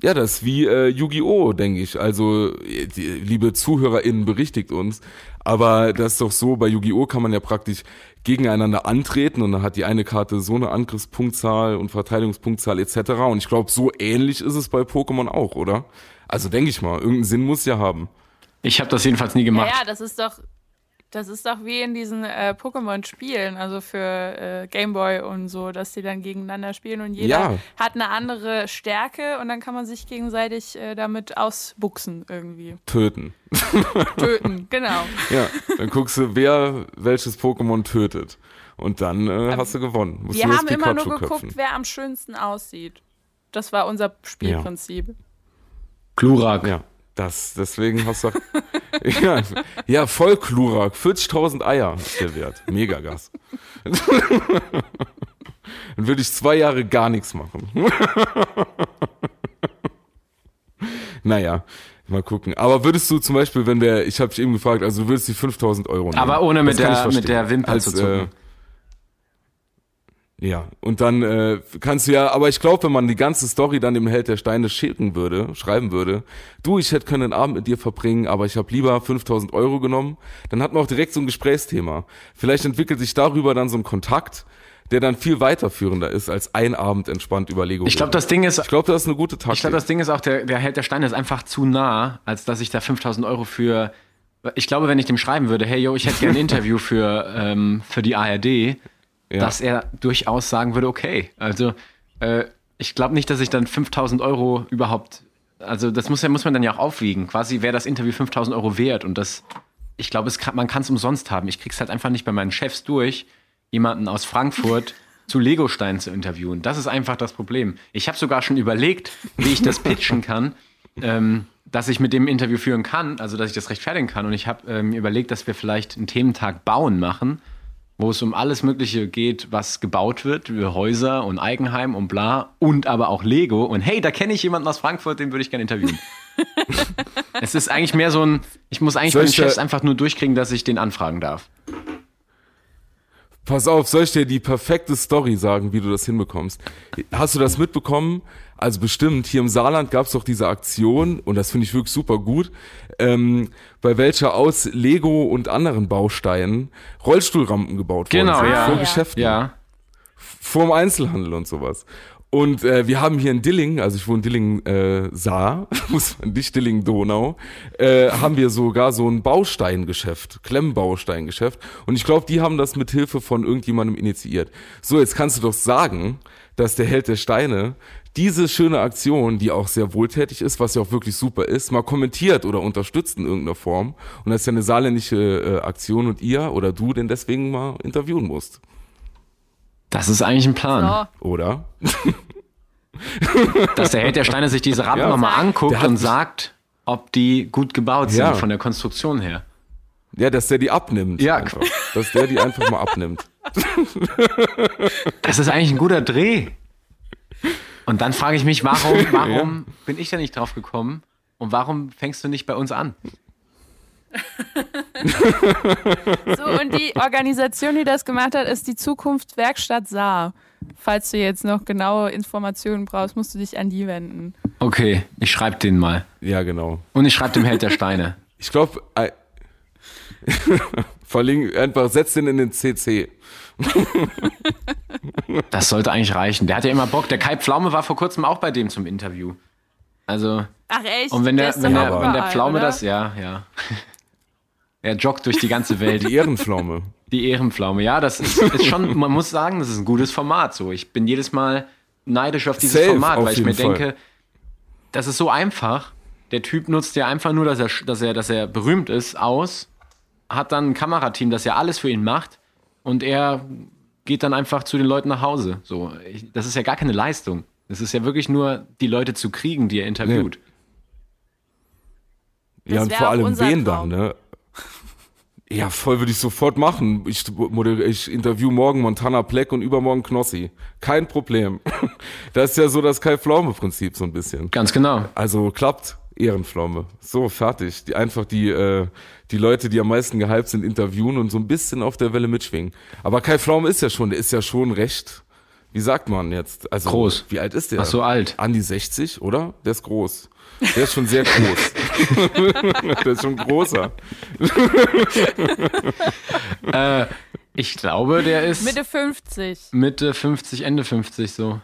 ja, das ist wie äh, Yu-Gi-Oh!, denke ich. Also, äh, die, liebe ZuhörerInnen, berichtigt uns. Aber das ist doch so, bei Yu-Gi-Oh! kann man ja praktisch gegeneinander antreten und dann hat die eine Karte so eine Angriffspunktzahl und Verteidigungspunktzahl etc. Und ich glaube, so ähnlich ist es bei Pokémon auch, oder? Also denke ich mal, irgendeinen Sinn muss ja haben. Ich habe das jedenfalls nie gemacht. Ja, ja, das ist doch, das ist doch wie in diesen äh, Pokémon-Spielen, also für äh, Gameboy und so, dass die dann gegeneinander spielen und jeder Ja. hat eine andere Stärke und dann kann man sich gegenseitig äh, damit ausbuchsen irgendwie. Töten. Töten, genau. Ja, dann guckst du, wer welches Pokémon tötet. Und dann äh, hast du gewonnen. Musst Wir haben immer nur geguckt, köpfen. wer am schönsten aussieht. Das war unser Spielprinzip. Glurak. Ja, das, deswegen hast du. ja, ja, voll Klurak. 40.000 Eier ist der Wert. Megagas. Dann würde ich zwei Jahre gar nichts machen. naja, mal gucken. Aber würdest du zum Beispiel, wenn wir, ich habe dich eben gefragt, also du würdest die 5.000 Euro nehmen. Aber ohne mit der, mit der Wimper Als, zu zucken. Ja, und dann äh, kannst du ja, aber ich glaube, wenn man die ganze Story dann dem Held der Steine schicken würde, schreiben würde, du, ich hätte können einen Abend mit dir verbringen, aber ich habe lieber 5000 Euro genommen, dann hat man auch direkt so ein Gesprächsthema. Vielleicht entwickelt sich darüber dann so ein Kontakt, der dann viel weiterführender ist als ein Abend entspannt über Lego. ich glaube, das Ding ist, ich glaube, das ist eine gute Taktik. ich glaube, das Ding ist auch, der, der Held der Steine ist einfach zu nah, als dass ich da 5000 Euro für. Ich glaube, wenn ich dem schreiben würde, hey, yo, ich hätte gerne ein Interview für, ähm, für die ARD, ja. dass er durchaus sagen würde, okay. Also, äh, ich glaube nicht, dass ich dann 5000 Euro überhaupt. Also, das muss, ja, muss man dann ja auch aufwiegen. Quasi wäre das Interview 5000 Euro wert und das. Ich glaube, es man kann es umsonst haben. Ich krieg's halt einfach nicht bei meinen Chefs durch, jemanden aus Frankfurt zu Legosteinen zu interviewen. Das ist einfach das Problem. Ich habe sogar schon überlegt, wie ich das pitchen kann, ähm, dass ich mit dem Interview führen kann, also dass ich das rechtfertigen kann. Und ich habe ähm, überlegt, dass wir vielleicht einen Thementag Bauen machen, wo es um alles Mögliche geht, was gebaut wird, wie Häuser und Eigenheim und bla, und aber auch Lego. Und hey, da kenne ich jemanden aus Frankfurt, den würde ich gerne interviewen. es ist eigentlich mehr so ein, ich muss eigentlich da- Chefs einfach nur durchkriegen, dass ich den anfragen darf. Pass auf, soll ich dir die perfekte Story sagen, wie du das hinbekommst? Hast du das mitbekommen? Also bestimmt, hier im Saarland gab es doch diese Aktion, und das finde ich wirklich super gut, ähm, bei welcher aus Lego und anderen Bausteinen Rollstuhlrampen gebaut Genau, worden sind. ja. Vor Ja. Geschäften. Ja. Vorm Einzelhandel und sowas. Und äh, wir haben hier in Dillingen, also ich wohne in Dillingen äh, Saar, muss man nicht Dillingen Donau, äh, haben wir sogar so ein Bausteingeschäft, Klemmbausteingeschäft. Und ich glaube, die haben das mit Hilfe von irgendjemandem initiiert. So, jetzt kannst du doch sagen, dass der Held der Steine diese schöne Aktion, die auch sehr wohltätig ist, was ja auch wirklich super ist, mal kommentiert oder unterstützt in irgendeiner Form. Und das ist ja eine saarländische äh, Aktion und ihr oder du den deswegen mal interviewen musst. Das ist eigentlich ein Plan. So. Oder? Dass der Held der Steine sich diese Rampen Ja. nochmal anguckt und sagt, ob die gut gebaut sind Ja. von der Konstruktion her. Ja, dass der die abnimmt. Ja. Einfach. Dass der die einfach mal abnimmt. Das ist eigentlich ein guter Dreh. Und dann frage ich mich, warum, warum bin ich da nicht drauf gekommen? Und warum fängst du nicht bei uns an? So, und die Organisation, die das gemacht hat, ist die Zukunftswerkstatt Saar. Falls du jetzt noch genaue Informationen brauchst, musst du dich an die wenden. Okay, ich schreibe den mal. Ja, genau. Und ich schreibe dem Held der Steine. Ich glaube, verlink, einfach setz den in den CC. Das sollte eigentlich reichen. Der hat ja immer Bock. Der Kai Pflaume war vor kurzem auch bei dem zum Interview. Also, Ach echt? und wenn der, ist wenn der, wenn der überall, Pflaume oder? das, ja, ja. Er joggt durch die ganze Welt. Die Ehrenpflaume. Die Ehrenpflaume, ja, das ist, ist schon, man muss sagen, das ist ein gutes Format. So, ich bin jedes Mal neidisch auf dieses Safe, Format, auf weil ich mir Fall. denke, das ist so einfach. Der Typ nutzt ja einfach nur, dass er, dass er, dass er berühmt ist, aus, hat dann ein Kamerateam, das ja alles für ihn macht und er geht dann einfach zu den Leuten nach Hause. So, ich, das ist ja gar keine Leistung. Das ist ja wirklich nur, die Leute zu kriegen, die er interviewt. Das ja, und vor allem unser wen Traum. dann, ne? Ja, voll würde ich sofort machen. Ich, ich interview morgen Montana Black und übermorgen Knossi. Kein Problem. Das ist ja so das Kai-Pflaume-Prinzip so ein bisschen. Ganz genau. Also klappt, Ehrenpflaume. So, fertig. Die, einfach die, äh, die Leute, die am meisten gehypt sind, interviewen und so ein bisschen auf der Welle mitschwingen. Aber Kai Pflaume ist ja schon, der ist ja schon recht, wie sagt man jetzt? Also, Groß. Wie alt ist der? Ach so alt. An die 60, oder? Der ist groß. Der ist schon sehr groß. der ist schon großer. Äh, ich glaube, der ist Mitte 50. Mitte 50, Ende 50 so.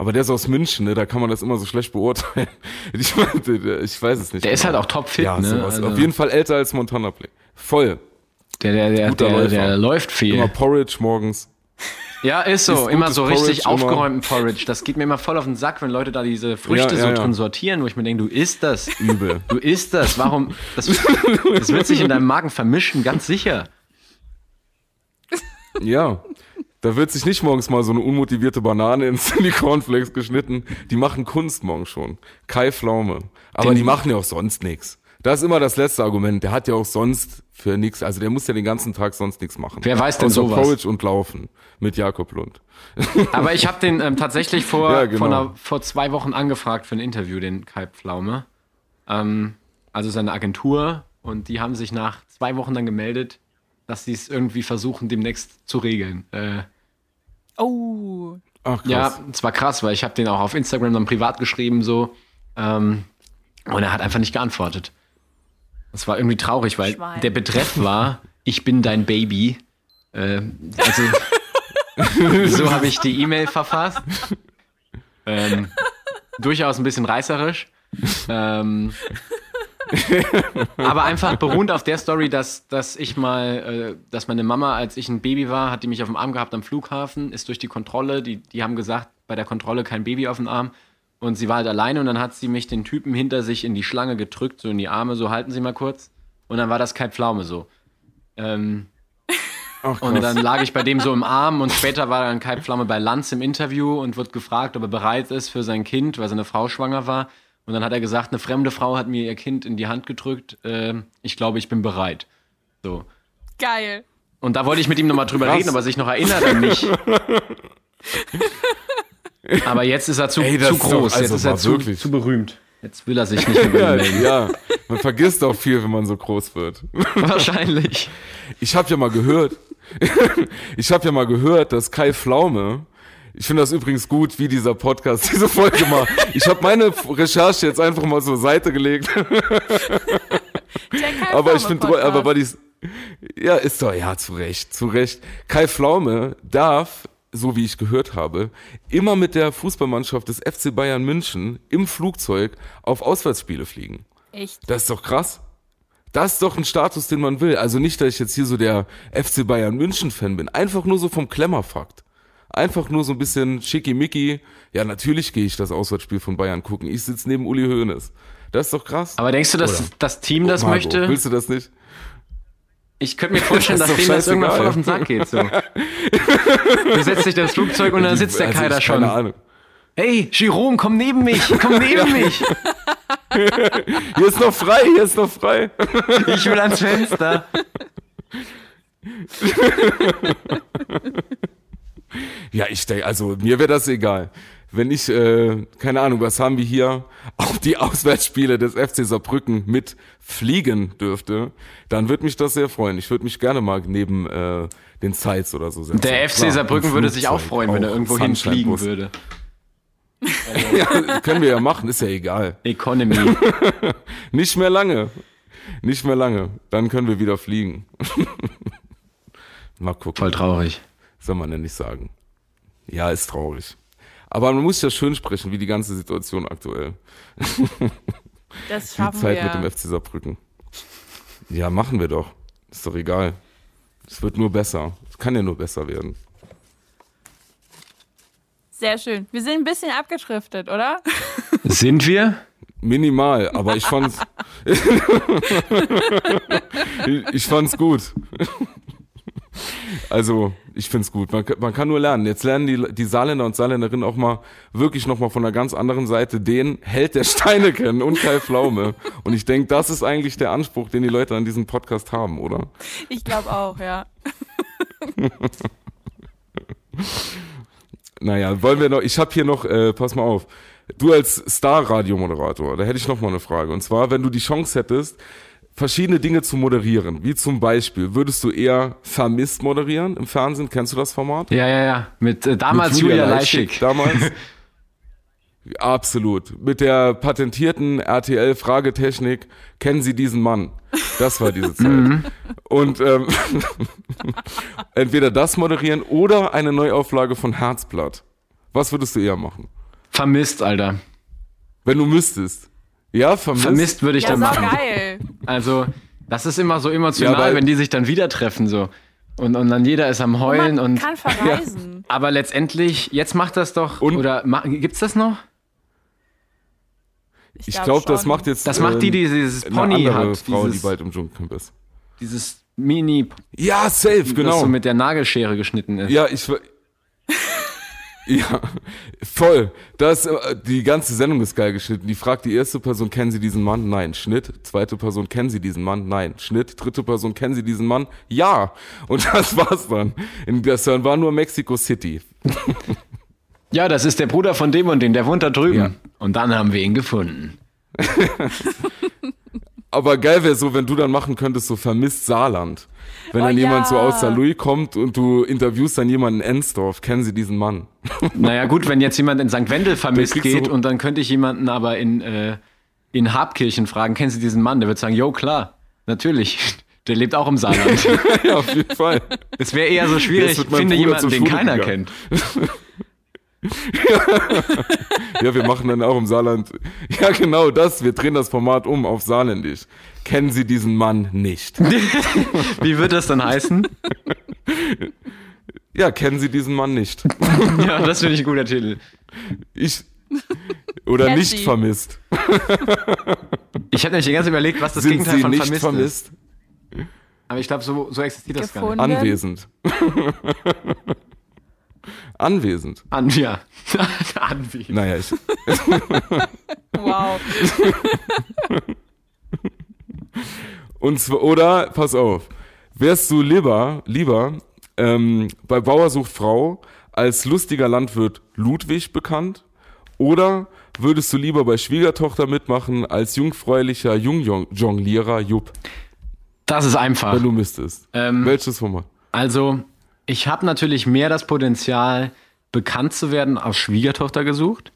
Aber der ist aus München, ne? da kann man das immer so schlecht beurteilen. Ich, meine, ich weiß es nicht. Der ist genau. halt auch topfit, ja, ne? Also- Auf jeden Fall älter als Montana Black. Voll. Der, der, der, Guter der, Läufer. der läuft viel. Immer Porridge morgens. Ja, ist so. Ist immer so richtig Porridge, immer. aufgeräumten Porridge. Das geht mir immer voll auf den Sack, wenn Leute da diese Früchte Ja, so ja, ja. drin sortieren, wo ich mir denke, du isst das. Übel. Du isst das. Warum? Das, das wird sich in deinem Magen vermischen, ganz sicher. Ja. Da wird sich nicht morgens mal so eine unmotivierte Banane ins in die Cornflakes geschnitten. Die machen Kunst morgen schon. Kai Pflaume. Aber Den- die machen ja auch sonst nichts. Das ist immer das letzte Argument. Der hat ja auch sonst für nichts, also der muss ja den ganzen Tag sonst nichts machen. Wer weiß denn Außer sowas? Porridge und Laufen mit Jakob Lund. Aber ich habe den ähm, tatsächlich vor, Ja, genau. vor, einer, vor zwei Wochen angefragt für ein Interview, den Kai Pflaume. Ähm, also seine Agentur. Und die haben sich nach zwei Wochen dann gemeldet, dass sie es irgendwie versuchen, demnächst zu regeln. Äh, Oh. Ach. Ja, es war krass, weil ich habe den auch auf Instagram dann privat geschrieben so ähm, und er hat einfach nicht geantwortet. Das war irgendwie traurig, weil Schwein. der Betreff war, ich bin dein Baby. Äh, also so habe ich die E-Mail verfasst. Ähm, durchaus ein bisschen reißerisch. Ähm, aber einfach beruhend auf der Story, dass, dass ich mal, äh, dass meine Mama, als ich ein Baby war, hat die mich auf dem Arm gehabt am Flughafen, ist durch die Kontrolle, die, die haben gesagt, bei der Kontrolle kein Baby auf dem Arm. Und sie war halt alleine und dann hat sie mich den Typen hinter sich in die Schlange gedrückt, so in die Arme, so halten Sie mal kurz. Und dann war das kein Pflaume so. Ähm, Ach, und dann lag ich bei dem so im Arm und später war dann Kai Pflaume bei Lanz im Interview und wird gefragt, ob er bereit ist für sein Kind, weil seine Frau schwanger war. Und dann hat er gesagt, eine fremde Frau hat mir ihr Kind in die Hand gedrückt. ähm, ich glaube, ich bin bereit. So. Geil. Und da wollte ich mit ihm nochmal drüber Krass. reden, aber sich noch erinnert er nicht. aber jetzt ist er zu, Ey, zu groß, also jetzt ist er zu, zu berühmt. Jetzt will er sich nicht mehr melden. ja, man vergisst auch viel, wenn man so groß wird. Wahrscheinlich. Ich habe ja mal gehört, ich habe ja mal gehört, dass Kai Pflaume, ich finde das übrigens gut, wie dieser Podcast diese Folge macht. Ich habe meine Recherche jetzt einfach mal zur Seite gelegt, aber ich finde, aber weil dies, ja, ist doch, ja, zu Recht, zu Recht. Kai Pflaume darf, so wie ich gehört habe, immer mit der Fußballmannschaft des FC Bayern München im Flugzeug auf Auswärtsspiele fliegen. Echt? Das ist doch krass. Das ist doch ein Status, den man will. Also nicht, dass ich jetzt hier so der FC Bayern München Fan bin. Einfach nur so vom Klemmerfakt. Einfach nur so ein bisschen schickimicki. Ja, natürlich gehe ich das Auswärtsspiel von Bayern gucken. Ich sitze neben Uli Hoeneß. Das ist doch krass. Aber denkst du, dass Oder? das Team das Marco, möchte? Willst du das nicht? Ich könnte mir vorstellen, Das dass denen doch das irgendwann voll auf den Sack geht. So. Du setzt dich das Flugzeug und dann sitzt der Also Kai da ich- schon. Keine Ahnung. Hey, Jerome, komm neben mich, komm neben mich. Hier ist noch frei, hier ist noch frei. Ich will ans Fenster. Ja, ich denke, also mir wäre das egal. Wenn ich, äh, keine Ahnung, was haben wir hier, auch die Auswärtsspiele des FC Saarbrücken mit fliegen dürfte, dann würde mich das sehr freuen. Ich würde mich gerne mal neben äh, den Sites oder so setzen. Der FC Saarbrücken würde sich auch freuen, wenn er auch irgendwo hinfliegen würde. Ja, können wir ja machen, ist ja egal. Economy. Nicht mehr lange. Nicht mehr lange. Dann können wir wieder fliegen. mal gucken. Voll traurig. Soll man ja nicht sagen. Ja, ist traurig. Aber man muss ja schön sprechen, wie die ganze Situation aktuell. Das Die schaffen Zeit wir. mit dem FC Saarbrücken. Ja, machen wir doch. Ist doch egal. Es wird nur besser. Es kann ja nur besser werden. Sehr schön. Wir sind ein bisschen abgeschriftet, oder? Sind wir? Minimal, aber ich fand's. ich, ich fand's gut. Also, ich find's gut. Man, man kann nur lernen. Jetzt lernen die, die Saarländer und Saarländerinnen auch mal wirklich nochmal von einer ganz anderen Seite den Held der Steine kennen und Kai Pflaume. Und ich denke, das ist eigentlich der Anspruch, den die Leute an diesem Podcast haben, oder? Ich glaube auch, ja. Naja, wollen wir noch, ich habe hier noch, äh, pass mal auf, du als Star-Radio-Moderator, da hätte ich noch mal eine Frage. Und zwar, wenn du die Chance hättest, verschiedene Dinge zu moderieren, wie zum Beispiel, würdest du eher vermisst moderieren im Fernsehen? Kennst du das Format? Ja, ja, ja. Mit äh, damals Mit Julia, Leischig Leischig. Damals. Absolut. Mit der patentierten RTL-Fragetechnik kennen Sie diesen Mann. Das war diese Zeit. Und ähm, entweder das moderieren oder eine Neuauflage von Herzblatt. Was würdest du eher machen? Vermisst, Alter. Wenn du müsstest. Ja, vermisst. Vermisst würde ich Ja, dann machen. geil. Also, das ist immer so emotional, Ja, wenn die sich dann wieder treffen, so. Und, und dann jeder ist am Und Heulen man und. kann verreisen. Aber letztendlich, jetzt macht das doch. Und- oder gibt's das noch? Ich glaube, das schon. macht jetzt Das macht die, die dieses eine Pony andere hat. Frau, dieses, die bald im Dschungelcamp ist. dieses Mini, Ja, safe, das genau. so mit der Nagelschere geschnitten ist. Ja, ich. Ja, voll. Das, äh, die ganze Sendung ist geil geschnitten. Die fragt die erste Person, kennen Sie diesen Mann? Nein. Schnitt. Zweite Person, kennen Sie diesen Mann? Nein. Schnitt. Dritte Person, kennen Sie diesen Mann? Ja. Und das war's dann. In, das war nur Mexico City. Ja, das ist der Bruder von dem und dem, der wohnt da drüben. Ja. Und dann haben wir ihn gefunden. Aber geil wäre so, wenn du dann machen könntest, so vermisst Saarland. Wenn Oh dann jemand so ja. aus Louis kommt und du interviewst dann jemanden in Ensdorf, kennen Sie diesen Mann? Naja, gut, wenn jetzt jemand in St. Wendel vermisst geht und dann könnte ich jemanden aber in, äh, in Habkirchen fragen, kennen Sie diesen Mann? Der wird sagen, jo, klar, natürlich. Der lebt auch im Saarland. ja, auf jeden Fall. Es wäre eher so schwierig, finde jemanden, den keiner gegangen. kennt. Ja, wir machen dann auch im Saarland. Ja, genau das. Wir drehen das Format um auf Saarländisch. Kennen Sie diesen Mann nicht? Wie wird das dann heißen? Ja, kennen Sie diesen Mann nicht? ja, das finde ich ein guter Titel. Ich. Oder Kennt nicht Sie. vermisst. Ich habe nämlich die ganze Zeit überlegt, was das Sind Gegenteil Sie von nicht vermisst, vermisst? ist. Aber ich glaube, so, so existiert das gar nicht. Anwesend. Anwesend. An, ja. Anwesend. Naja, ich. Wow. Und zwar, oder, pass auf, wärst du lieber, lieber ähm, bei Bauer sucht Frau als lustiger Landwirt Ludwig bekannt? Oder würdest du lieber bei Schwiegertochter mitmachen als jungfräulicher Jungjonglierer Jupp, Das ist einfach. wenn du müsstest? Ähm, Welches Format? Also, ich habe natürlich mehr das Potenzial, bekannt zu werden aus Schwiegertochter gesucht.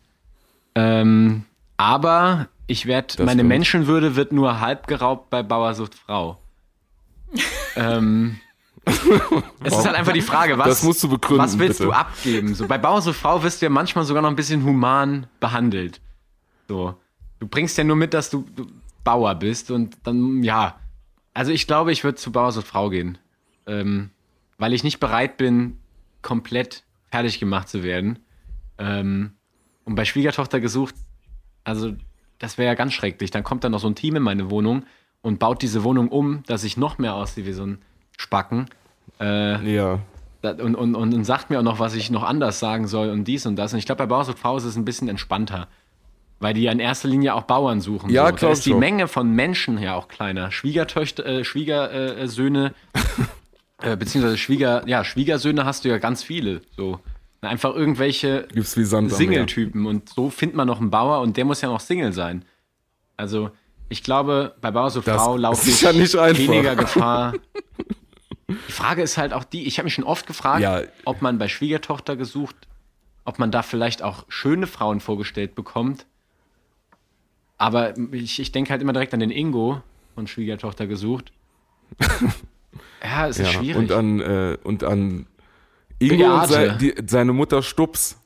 Ähm, aber ich werde, meine stimmt. Menschenwürde wird nur halb geraubt bei Bauersucht Frau. ähm, es ist halt einfach die Frage, was, Das musst du begründen, was willst bitte. du abgeben? So, bei Bauersucht Frau wirst du ja manchmal sogar noch ein bisschen human behandelt. So. Du bringst ja nur mit, dass du, du Bauer bist und dann, ja. Also ich glaube, ich würde zu Bauersucht Frau gehen. Ähm, weil ich nicht bereit bin, komplett fertig gemacht zu werden. Ähm, und bei Schwiegertochter gesucht, also das wäre ja ganz schrecklich. Dann kommt dann noch so ein Team in meine Wohnung und baut diese Wohnung um, dass ich noch mehr aussehe wie so ein Spacken. Äh, Ja. da- und, und, und, und sagt mir auch noch, was ich noch anders sagen soll und dies und das. Und ich glaube, bei Bauersucht Frau ist es ein bisschen entspannter. Weil die ja in erster Linie auch Bauern suchen. Ja, so. Da ist die auch. Menge von Menschen ja auch kleiner. Schwiegertöchter, äh, Schwiegersöhne, äh, beziehungsweise Schwieger, ja, Schwiegersöhne hast du ja ganz viele. So. Einfach irgendwelche. Single-Typen. Und so findet man noch einen Bauer und der muss ja noch Single sein. Also, ich glaube, bei Bauersucht Das Frau laufe ich ja weniger Gefahr. Die Frage ist halt auch die, ich habe mich schon oft gefragt, Ja. ob man bei Schwiegertochter gesucht, ob man da vielleicht auch schöne Frauen vorgestellt bekommt. Aber ich, ich denke halt immer direkt an den Ingo von Schwiegertochter gesucht. ja, es ist ja. schwierig. Und an, äh, und an Ingo und Beate. sei, die, seine Mutter Stups.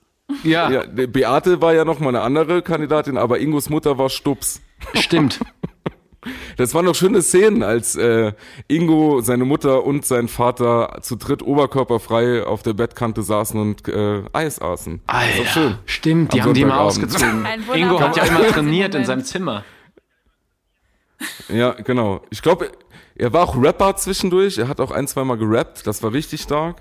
ja, Ja, Beate war ja noch mal eine andere Kandidatin, aber Ingos Mutter war Stups. stimmt. Das waren doch schöne Szenen, als äh, Ingo, seine Mutter und sein Vater zu dritt oberkörperfrei auf der Bettkante saßen und äh, Eis aßen. Doch schön. Stimmt, die Am haben die immer Sonntagabend. ausgezogen. Ingo hat ja immer trainiert in seinem Zimmer. Ja, genau. Ich glaube, er war auch Rapper zwischendurch, er hat auch ein, zweimal gerappt, das war richtig stark.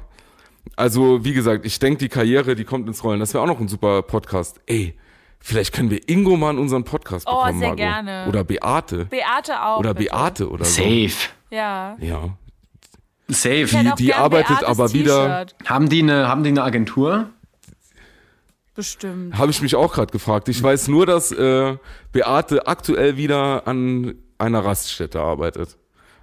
Also, wie gesagt, ich denke, die Karriere, die kommt ins Rollen. Das wäre auch noch ein super Podcast. Ey, vielleicht können wir Ingo mal in unseren Podcast Oh, bekommen, sehr Margot. gerne. Oder Beate. Beate auch. Oder bitte. Beate oder so. Safe. Ja. Ja. Safe. Die gern arbeitet Beates aber wieder-. Haben die eine, haben die eine Agentur? Bestimmt. Habe ich mich auch gerade gefragt. Ich weiß nur, dass äh, Beate aktuell wieder an einer Raststätte arbeitet.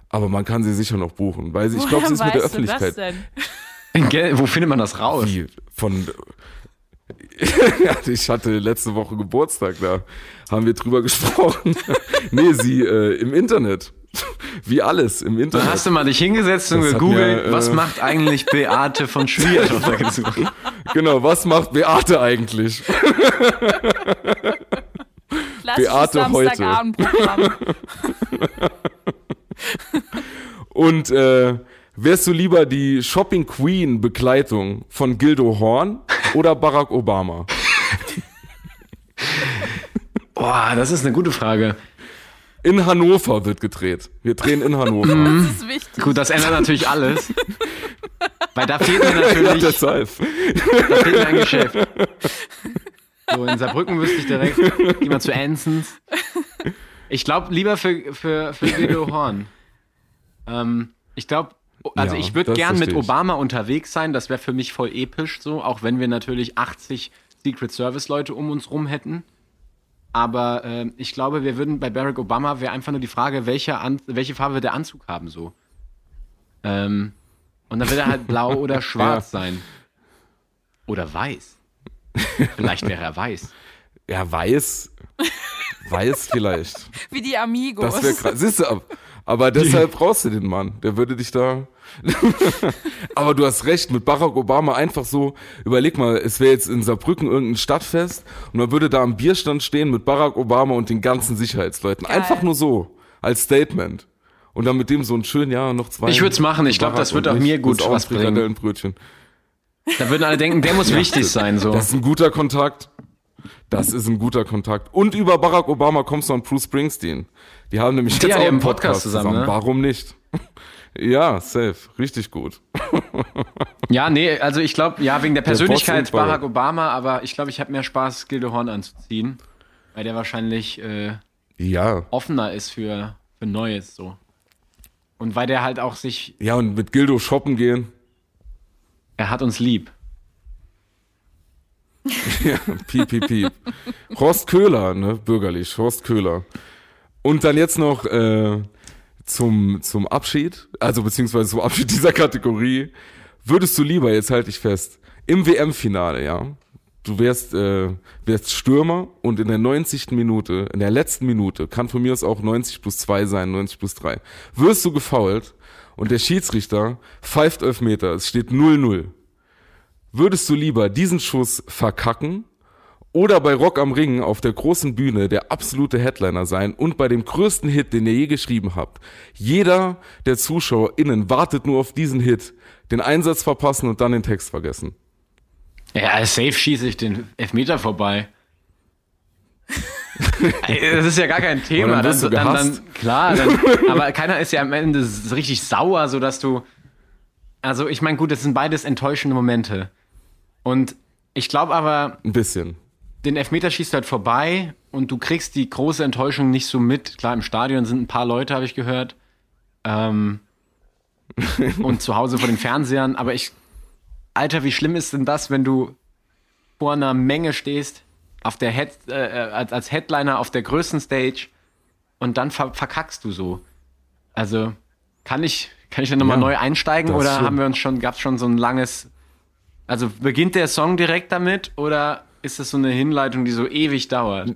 Aber man kann sie sicher noch buchen, weil sie, ich glaube, sie ist mit der Öffentlichkeit. denn? Gell, Wo findet man das raus? Wie von. Ja, ich hatte letzte Woche Geburtstag, da haben wir drüber gesprochen. nee, sie äh, im Internet. Wie alles im Dann Internet. hast du mal dich hingesetzt und Das gegoogelt, mir, äh, was macht eigentlich Beate von Schwiegertochter gesucht? Genau, was macht Beate eigentlich? Beate heute. Und äh, wärst du lieber die Shopping Queen Begleitung von Gildo Horn oder Barack Obama? Boah, das ist eine gute Frage. In Hannover wird gedreht. Wir drehen in Hannover. Das ist wichtig. Gut, das ändert natürlich alles. Weil da fehlt mir ja, natürlich deshalb. da fehlt mir ein Geschäft. So, in Saarbrücken wüsste ich direkt, geh mal zu Ansons. Ich glaube lieber für, für, für Guido Horn. Ähm, ich glaube, also Ja, ich würde gern mit. Obama unterwegs sein, das wäre für mich voll episch so, auch wenn wir natürlich 80 Secret Service Leute um uns rum hätten. Aber ähm, ich glaube, wir würden bei Barack Obama wäre einfach nur die Frage, welche, An welche Farbe wird der Anzug haben so. Ähm, und dann wird er halt blau oder schwarz sein. Oder weiß. Vielleicht wäre er weiß. Ja, weiß. Weiß vielleicht. Wie die Amigos. Das wäre krass. Siehst du, ab- aber deshalb brauchst du den Mann. Der würde dich da. aber du hast recht, mit Barack Obama einfach so, überleg mal, es wäre jetzt in Saarbrücken irgendein Stadtfest und man würde da am Bierstand stehen mit Barack Obama und den ganzen Sicherheitsleuten. Geil. Einfach nur so, als Statement. Und dann mit dem so ein schön, ja, noch zwei. Ich würd's machen. Ich glaub, Barack das wird auch mir gut auch was bringen. Frikadellenbrötchen. Da würden alle denken, der muss wichtig sein so. Das ist ein guter Kontakt. Das ist ein guter Kontakt. Und über Barack Obama kommst du an Bruce Springsteen. Die haben nämlich Die jetzt auch einen Podcast Podcast zusammen, zusammen. ne? Warum nicht? Ja, safe. Richtig gut. Ja, nee, also ich glaube, ja, wegen der Persönlichkeit und Barack. Obama, aber ich glaube, ich habe mehr Spaß, Gilde Horn anzuziehen, weil der wahrscheinlich äh, Ja. offener ist für, für Neues so. Und weil der halt auch sich, Ja, und mit Gildo shoppen gehen. er hat uns lieb. Ja, piep, piep, piep. Horst Köhler, ne, bürgerlich, Horst Köhler. Und dann jetzt noch äh, zum, zum Abschied, also beziehungsweise zum Abschied dieser Kategorie, würdest du lieber, jetzt halte ich fest, im WM-Finale, ja, du wärst, äh, wärst Stürmer und in der 90. Minute, in der letzten Minute, kann von mir aus auch 90 plus 2 sein, 90 plus 3, wirst du gefoult und der Schiedsrichter pfeift 11 Meter, es steht 0-0. Würdest du lieber diesen Schuss verkacken oder bei Rock am Ring auf der großen Bühne der absolute Headliner sein und bei dem größten Hit, den ihr je geschrieben habt? Jeder der ZuschauerInnen wartet nur auf diesen Hit, den Einsatz verpassen und dann den Text vergessen. Ja, safe schieße ich den Elfmeter vorbei. Das ist ja gar kein Thema. Dann dann, gehasst. dann, klar, dann, aber keiner ist ja am Ende richtig sauer, so dass du. Also ich meine, gut, das sind beides enttäuschende Momente. Und ich glaube aber, Ein bisschen. den Elfmeter schießt halt vorbei und du kriegst die große Enttäuschung nicht so mit. Klar, im Stadion sind ein paar Leute, habe ich gehört. Ähm, und zu Hause vor den Fernsehern. Aber ich, Alter, wie schlimm ist denn das, wenn du vor einer Menge stehst, auf der Head, äh, als, als Headliner auf der größten Stage und dann ver verkackst du so. Also, kann ich, kann ich dann nochmal Ja, neu einsteigen oder haben wir uns schon, gab's schon so ein langes also beginnt der Song direkt damit oder ist das so eine Hinleitung, die so ewig dauert?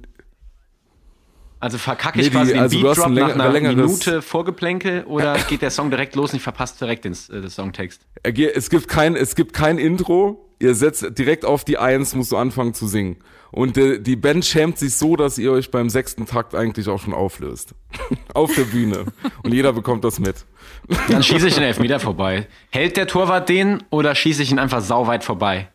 Also verkacke ich Nee, die- quasi den also Beatdrop nach einer längeres- Minute Vorgeplänkel oder geht der Song direkt los und ich verpasse direkt den, äh, den Songtext? Ge- Es gibt kein, es gibt kein Intro. Ihr setzt direkt auf die Eins, musst du anfangen zu singen. Und äh, die Band schämt sich so, dass ihr euch beim sechsten Takt eigentlich auch schon auflöst. auf der Bühne. Und jeder bekommt das mit. Dann schieße ich den Elfmeter vorbei. Hält der Torwart den oder schieße ich ihn einfach sauweit vorbei?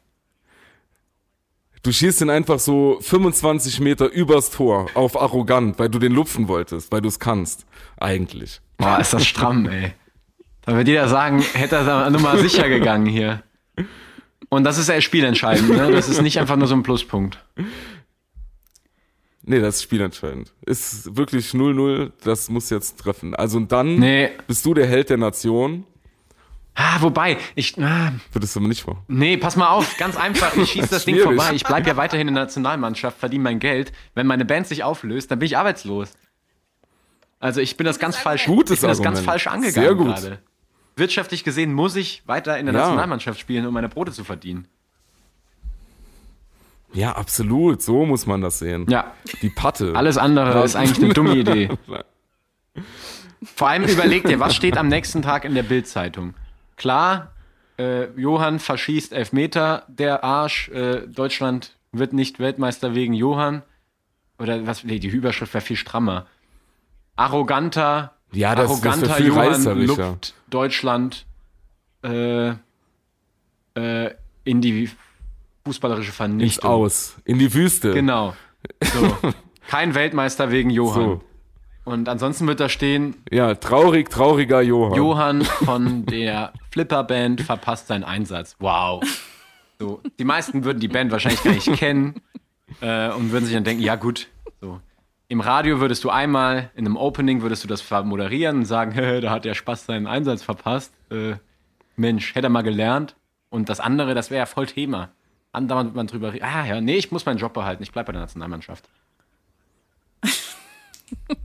Du schießt ihn einfach so 25 Meter übers Tor auf arrogant, weil du den lupfen wolltest, weil du es kannst. Eigentlich. Boah, ist das stramm, ey. Da wird jeder sagen, hätte er da Nummer sicher gegangen hier. Und das ist ja spielentscheidend, ne? Das ist nicht einfach nur so ein Pluspunkt. Nee, das ist spielentscheidend. Ist wirklich 0-0, das muss jetzt treffen. Also und dann Nee. bist du der Held der Nation. Ah, wobei, ich. Ah, Würdest du aber nicht machen. nee, pass mal auf, ganz einfach. Ich schieße das Ding Schwierig. vorbei. Ich bleibe ja weiterhin in der Nationalmannschaft, verdiene mein Geld. Wenn meine Band sich auflöst, dann bin ich arbeitslos. Also ich bin das ganz falsch. Gutes ich bin das ganz Argument. falsch angegangen Sehr gut. gerade. Wirtschaftlich gesehen muss ich weiter in der Ja. Nationalmannschaft spielen, um meine Brote zu verdienen. Ja, absolut. So muss man das sehen. Ja, Die Patte. alles andere ist eigentlich eine dumme Idee. Vor allem überleg dir, was steht am nächsten Tag in der Bildzeitung? Klar, äh, Johann verschießt Elfmeter, der Arsch, äh, Deutschland wird nicht Weltmeister wegen Johann. Oder was, nee, die Überschrift wäre viel strammer. Arroganter, Ja, das- das arroganter viel Johann reißerischer. lupt Deutschland äh, äh, in die fußballerische Ins Vernichtung. Aus. In die Wüste. Genau. So. Kein Weltmeister wegen Johann. So. Und ansonsten wird da stehen, Ja, traurig, trauriger Johann. Johann von der Flipper-Band verpasst seinen Einsatz. Wow. So, die meisten würden die Band wahrscheinlich gar nicht kennen äh, und würden sich dann denken, ja gut, so. Im Radio würdest du einmal, in einem Opening würdest du das moderieren und sagen, da hat der Spaß seinen Einsatz verpasst. Äh, Mensch, hätte er mal gelernt. Und das andere, das wäre ja voll Thema. Andauernd wird man drüber reden. Ah ja, nee, ich muss meinen Job behalten, ich bleibe bei der Nationalmannschaft.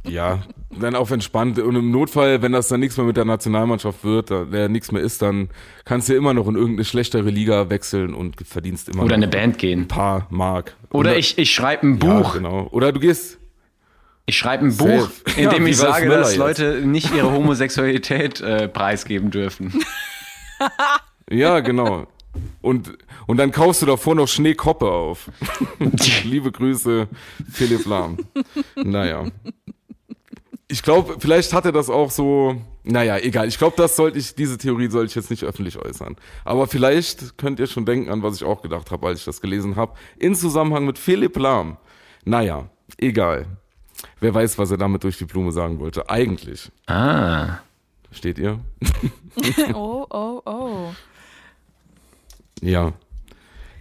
Ja, dann auf entspannt. Und im Notfall, wenn das dann nichts mehr mit der Nationalmannschaft wird, da der nichts mehr ist, dann kannst du ja immer noch in irgendeine schlechtere Liga wechseln und verdienst immer Oder noch eine Band gehen. ein paar Mark. Oder ich, ich schreibe ein Ja, Buch. genau. Oder du gehst. Ich schreibe ein Safe. Buch, in Ja, dem wie ich sage, Möller dass jetzt. Leute nicht ihre Homosexualität äh, preisgeben dürfen. Ja, genau. Und, und dann kaufst du davor noch Schneekoppe auf. Liebe Grüße, Philipp Lahm. Naja. Ich glaube, vielleicht hat er das auch so. Naja, egal. Ich glaube, das sollte ich, diese Theorie sollte ich jetzt nicht öffentlich äußern. Aber vielleicht könnt ihr schon denken an, was ich auch gedacht habe, als ich das gelesen habe. In Zusammenhang mit Philipp Lahm. Naja, egal. Wer weiß, was er damit durch die Blume sagen wollte. Eigentlich. Ah. Versteht ihr? Oh, oh, oh. Ja.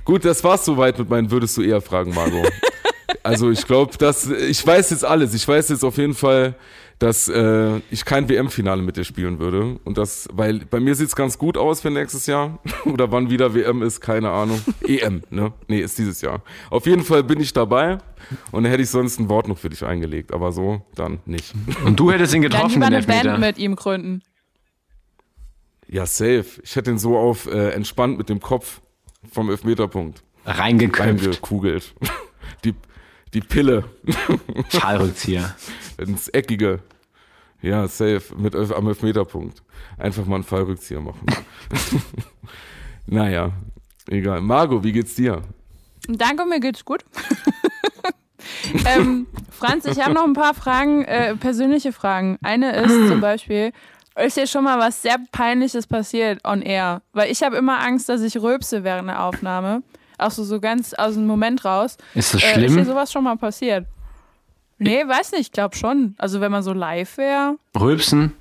Gut, das war's soweit mit meinen Würdest du eher fragen, Margot. also ich glaube, dass ich weiß jetzt alles. Ich weiß jetzt auf jeden Fall, dass äh, ich kein WM-Finale mit dir spielen würde. Und das, weil bei mir sieht's ganz gut aus für nächstes Jahr. Oder wann wieder WM ist, keine Ahnung. EM, ne? Nee, ist dieses Jahr. Auf jeden Fall bin ich dabei. Und dann hätte ich sonst ein Wort noch für dich eingelegt. Aber so dann nicht. Und du hättest ihn Dann getroffen, lieber den eine Band mit ihm gründen. Ja, safe. Ich hätte ihn so auf äh, entspannt mit dem Kopf vom Elfmeterpunkt Reingeköpft. reingekugelt. Die, die Pille. Fallrückzieher. ins Eckige. Ja, safe, mit Elf- am Elfmeterpunkt. Einfach mal einen Fallrückzieher machen. naja, egal. Margot, wie geht's dir? Danke, mir geht's gut. ähm, Franz, ich habe noch ein paar Fragen, äh, persönliche Fragen. Eine ist zum Beispiel, ist dir schon mal was sehr Peinliches passiert on air? Weil ich habe immer Angst, dass ich rülpse während der Aufnahme. Auch so, so ganz aus dem Moment raus. Ist das Äh, ist dir schlimm? sowas schon mal passiert? Nee, weiß nicht, ich glaube schon. Also wenn man so live wäre. Rülpsen?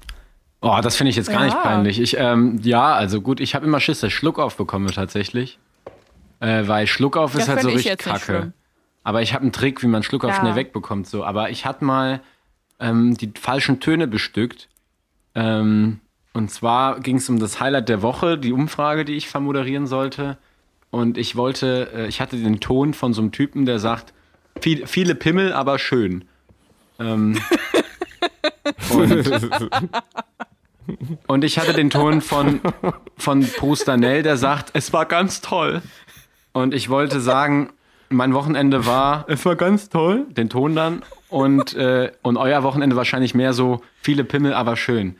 Oh, das finde ich jetzt gar nicht Ja. peinlich. Ich, ähm, ja, also gut, ich habe immer Schiss, dass ich Schluckauf bekomme tatsächlich. Äh, weil Schluckauf ist Das halt so richtig nicht kacke. Aber ich habe einen Trick, wie man Schluckauf Ja. schnell wegbekommt. So. Aber ich hatte mal ähm, die falschen Töne bestückt. Ähm, und zwar ging es um das Highlight der Woche, die Umfrage, die ich vermoderieren sollte. Und ich wollte, äh, ich hatte den Ton von so einem Typen, der sagt, viel, viele Pimmel, aber schön. Ähm, und, und ich hatte den Ton von, von Bruce Danell, der sagt, es war ganz toll. Und ich wollte sagen, mein Wochenende war, es war ganz toll, den Ton dann. Und, äh, und euer Wochenende wahrscheinlich mehr so, viele Pimmel, aber schön.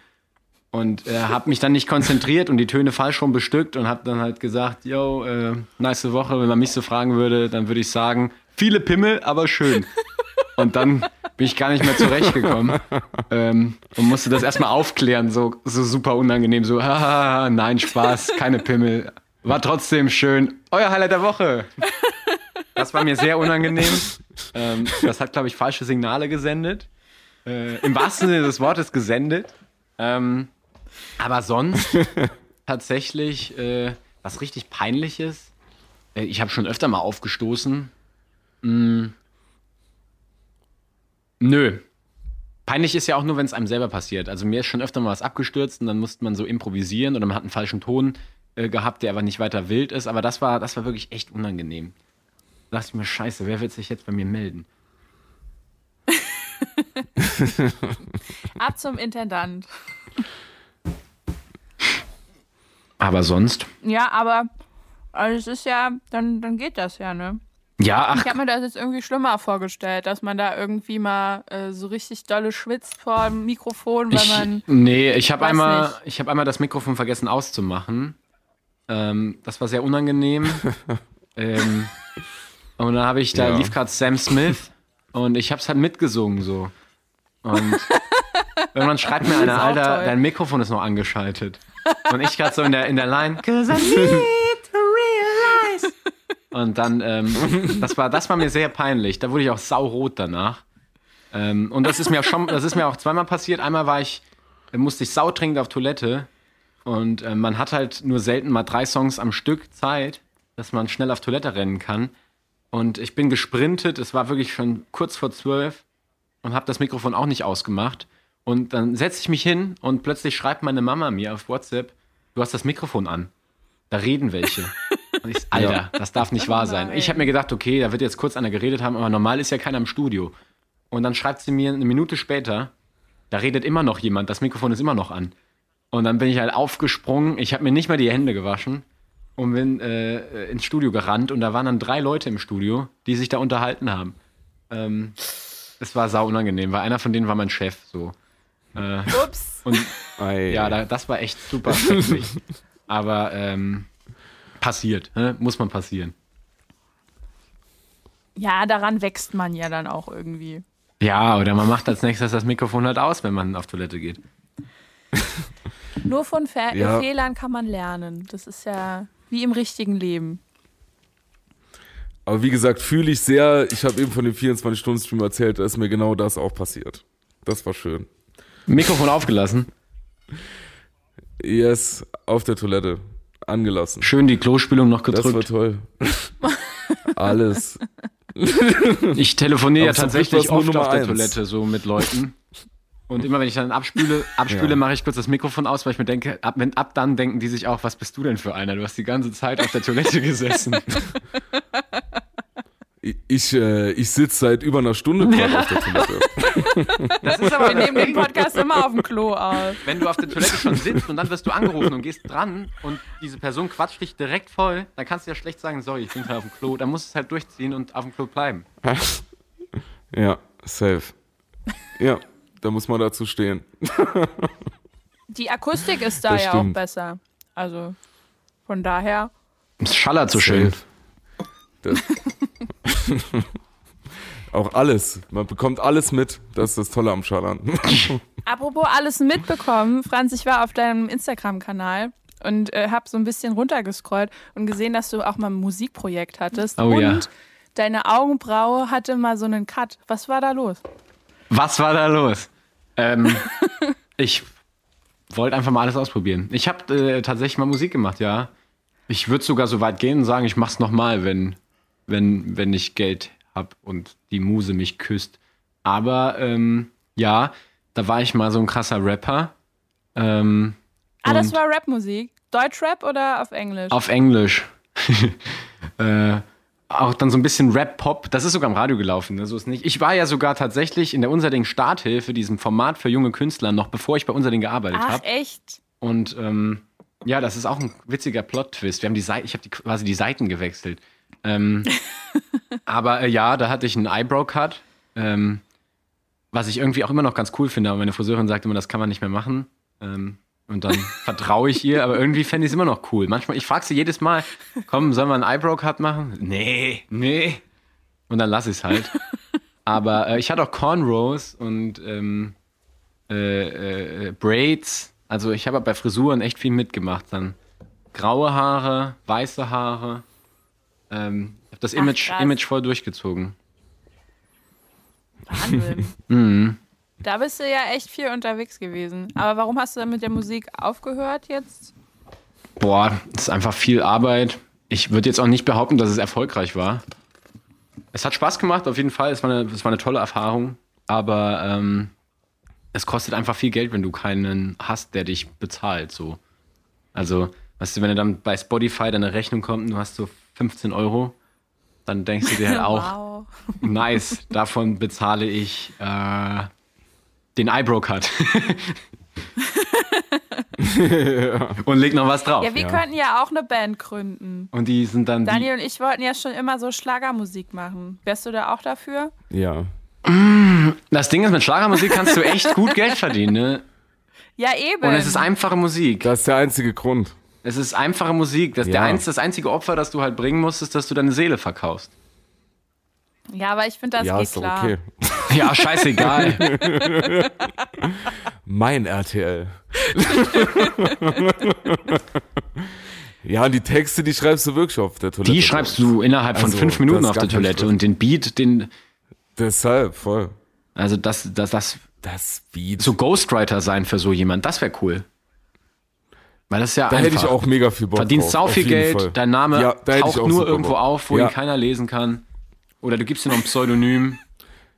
Und äh, habe mich dann nicht konzentriert und die Töne falsch rum bestückt und habe dann halt gesagt, yo, äh, nice Woche, wenn man mich so fragen würde, dann würde ich sagen, viele Pimmel, aber schön. Und dann bin ich gar nicht mehr zurechtgekommen ähm, und musste das erstmal aufklären, so, so super unangenehm, so, haha, nein, Spaß, keine Pimmel. War trotzdem schön. Euer Highlight der Woche. Das war mir sehr unangenehm. Ähm, das hat, glaube ich, falsche Signale gesendet. Äh, Im wahrsten Sinne des Wortes gesendet. Ähm, aber sonst tatsächlich äh, was richtig peinliches. Äh, ich habe schon öfter mal aufgestoßen. Mm. Nö. Peinlich ist ja auch nur, wenn es einem selber passiert. Also mir ist schon öfter mal was abgestürzt und dann musste man so improvisieren oder man hat einen falschen Ton äh, gehabt, der aber nicht weiter wild ist. Aber das war, das war wirklich echt unangenehm. Da dachte ich mir, scheiße, wer wird sich jetzt bei mir melden? Ab zum Intendant. Aber sonst? Ja, aber also es ist ja, dann, dann geht das ja, ne? Ja, ach, Ich habe mir das jetzt irgendwie schlimmer vorgestellt, dass man da irgendwie mal äh, so richtig dolle schwitzt vor dem Mikrofon, weil ich, man. nee, ich habe einmal, nicht. ich habe einmal das Mikrofon vergessen auszumachen. Ähm, das war sehr unangenehm. ähm, und dann habe ich, da Ja. lief gerade Sam Smith und ich habe es halt mitgesungen so. Und irgendwann schreibt mir einer, Alter, toll. dein Mikrofon ist noch angeschaltet. Und ich gerade so in der, in der Line, cause I need. Und dann, ähm, das war, das war mir sehr peinlich. Da wurde ich auch saurot danach. Ähm, und das ist mir auch schon, das ist mir auch zweimal passiert. Einmal war ich, äh, musste ich saudringend auf Toilette. Und äh, man hat halt nur selten mal drei Songs am Stück Zeit, dass man schnell auf Toilette rennen kann. Und ich bin gesprintet, es war wirklich schon kurz vor zwölf und habe das Mikrofon auch nicht ausgemacht. Und dann setze ich mich hin und plötzlich schreibt meine Mama mir auf WhatsApp, du hast das Mikrofon an. Da reden welche. Und ich, Alter, das darf nicht wahr sein. Ich habe mir gedacht, okay, da wird jetzt kurz einer geredet haben, aber normal ist ja keiner im Studio. Und dann schreibt sie mir eine Minute später, da redet immer noch jemand, das Mikrofon ist immer noch an. Und dann bin ich halt aufgesprungen, ich habe mir nicht mal die Hände gewaschen und bin äh, ins Studio gerannt und da waren dann drei Leute im Studio, die sich da unterhalten haben. Ähm, es war sau unangenehm, weil einer von denen war mein Chef so. Äh, Ups. und ja, da, das war echt super schrecklich. Aber ähm, passiert, ne? muss man passieren. Ja, daran wächst man ja dann auch irgendwie. Ja, oder man macht als nächstes das Mikrofon halt aus, wenn man auf Toilette geht. Nur von Fe Ja. Fehlern kann man lernen. Das ist ja wie im richtigen Leben. Aber wie gesagt, fühle ich sehr. Ich habe eben von dem 24-Stunden-Stream erzählt, da ist mir genau das auch passiert. Das war schön. Mikrofon aufgelassen, Yes, auf der Toilette. Angelassen. schön die Klospülung noch Das war gedrückt. toll. Alles. Ich telefoniere ja tatsächlich oft auf der eins. Toilette so mit Leuten. Und immer wenn ich dann abspüle, abspüle, Ja. mache ich kurz das Mikrofon aus, weil ich mir denke, ab, wenn, ab dann denken die sich auch, was bist du denn für einer? Du hast die ganze Zeit auf der Toilette gesessen. Ich, äh, ich sitze seit über einer Stunde gerade auf der Toilette. Das ist aber Wir nehmen den Podcast immer auf dem Klo auf. wenn du auf der Toilette schon sitzt und dann wirst du angerufen und gehst dran und diese Person quatscht dich direkt voll, dann kannst du ja schlecht sagen, sorry, ich bin gerade auf dem Klo. Dann musst du es halt durchziehen und auf dem Klo bleiben. Ja, safe. Ja, da muss man dazu stehen. Die Akustik ist da Das ja auch stimmt. besser. Also von daher. Es schallert so schön. Das auch alles. Man bekommt alles mit. Das ist das Tolle am Schallern. Apropos alles mitbekommen, Franz, ich war auf deinem Instagram-Kanal und äh, habe so ein bisschen runtergescrollt und gesehen, dass du auch mal ein Musikprojekt hattest. Oh und ja. deine Augenbraue hatte mal so einen Cut. Was war da los? Was war da los? Ähm, ich wollte einfach mal alles ausprobieren. Ich habe äh, tatsächlich mal Musik gemacht, ja. Ich würde sogar so weit gehen und sagen, ich mach's nochmal, wenn, wenn, wenn ich Geld hab und die Muse mich küsst. Aber ähm, ja, da war ich mal so ein krasser Rapper. Ähm, Ah, das war Rapmusik. Deutschrap oder auf Englisch? Auf Englisch. äh, auch dann so ein bisschen Rap-Pop. Das ist sogar im Radio gelaufen, ne? so ist nicht. Ich war ja sogar tatsächlich in der Unserding Starthilfe, diesem Format für junge Künstler, noch bevor ich bei Unserding gearbeitet Ach, habe. echt? Und ähm, ja, das ist auch ein witziger Plot-Twist. Wir haben die Seite, ich habe die, quasi die Seiten gewechselt. Ähm, aber äh, ja, da hatte ich einen Eyebrow-Cut, ähm, was ich irgendwie auch immer noch ganz cool finde. Aber meine Friseurin sagt immer, das kann man nicht mehr machen. Ähm, und dann vertraue ich ihr, aber irgendwie fände ich es immer noch cool. Manchmal, ich frage sie jedes Mal, komm, sollen wir einen Eyebrow-Cut machen? Nee, nee. Und dann lasse ich es halt. Aber äh, ich hatte auch Cornrows und ähm, äh, äh, Braids. Also ich habe bei Frisuren echt viel mitgemacht. Dann graue Haare, weiße Haare. Ähm, ich habe das Ach, Image, krass. Image voll durchgezogen. Wahnsinn. Mhm. Da bist du ja echt viel unterwegs gewesen. Aber warum hast du dann mit der Musik aufgehört jetzt? Boah, das ist einfach viel Arbeit. Ich würde jetzt auch nicht behaupten, dass es erfolgreich war. Es hat Spaß gemacht, auf jeden Fall. Es war eine, es war eine tolle Erfahrung. Aber ähm, es kostet einfach viel Geld, wenn du keinen hast, der dich bezahlt. So. Also, weißt du, wenn du dann bei Spotify deine Rechnung kommt und du hast so 15 Euro, dann denkst du dir halt auch, Wow. nice, davon bezahle ich äh, den Eyebrow-Cut. und leg noch was drauf. Ja, wir könnten ja auch eine Band gründen. Und die sind dann die, Daniel und ich wollten ja schon immer so Schlagermusik machen. Wärst du da auch dafür? Ja. Das Ding ist, mit Schlagermusik kannst du echt gut Geld verdienen, ne? Ja, eben. Und es ist einfache Musik. Das ist der einzige Grund. Es ist einfache Musik. Das, der Ja. einz, das einzige Opfer, das du halt bringen musst, ist, dass du deine Seele verkaufst. ja, aber ich finde, das ja, geht ist doch klar. okay. Ja, scheißegal. Mein RTL. ja, und die Texte, die schreibst du wirklich auf der Toilette. Die schreibst du innerhalb von Also, fünf Minuten auf der Toilette. Und den Beat, den, Deshalb, voll. also das, das, das, Das Beat. so Ghostwriter sein für so jemand, das wäre cool. Weil das ist ja da einfach. hätte ich auch mega viel Bock Verdienst drauf. sau viel Geld, Fall. dein Name Ja, taucht auch nur irgendwo Bock. auf, wo ja. ihn keiner lesen kann. Oder du gibst dir noch ein Pseudonym.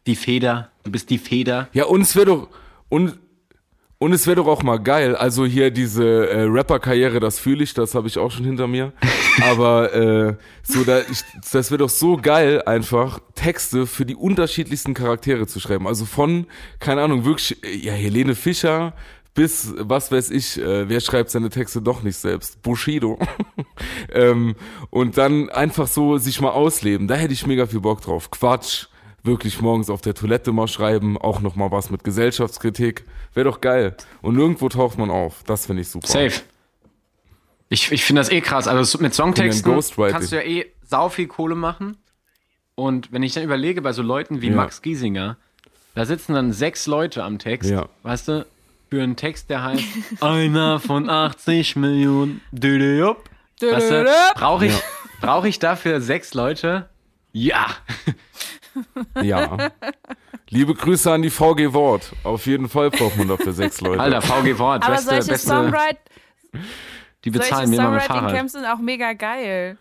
Die Feder. Du bist die Feder. Ja, und es wäre doch und und es wäre doch auch mal geil. Also hier diese äh, Rapper-Karriere, das fühle ich, das habe ich auch schon hinter mir. Aber äh, so da, ich, das wäre doch so geil, einfach Texte für die unterschiedlichsten Charaktere zu schreiben. Also von keine Ahnung wirklich äh, ja Helene Fischer bis was weiß ich, äh, wer schreibt seine Texte doch nicht selbst? Bushido. ähm, und dann einfach so sich mal ausleben. Da hätte ich mega viel Bock drauf. Quatsch wirklich morgens auf der Toilette mal schreiben, auch noch mal was mit Gesellschaftskritik. Wäre doch geil. Und nirgendwo taucht man auf. Das finde ich super. Safe. Ich, ich finde das eh krass. Also mit Songtexten kannst du ja eh sau viel Kohle machen. Und wenn ich dann überlege, bei so Leuten wie Ja. Max Giesinger, da sitzen dann sechs Leute am Text, Ja. weißt du, für einen Text, der heißt Einer von 80 Millionen. Weißt du, brauche ich, brauch ich dafür sechs Leute? Ja. Ja. Liebe Grüße an die VG Wort. Auf jeden Fall braucht man dafür sechs Leute. Alter, VG Wort, Aber beste, solche, beste, Songwrite die solche bezahlen mir mal mit Fahrrad. Songwriting-Camps sind auch mega geil.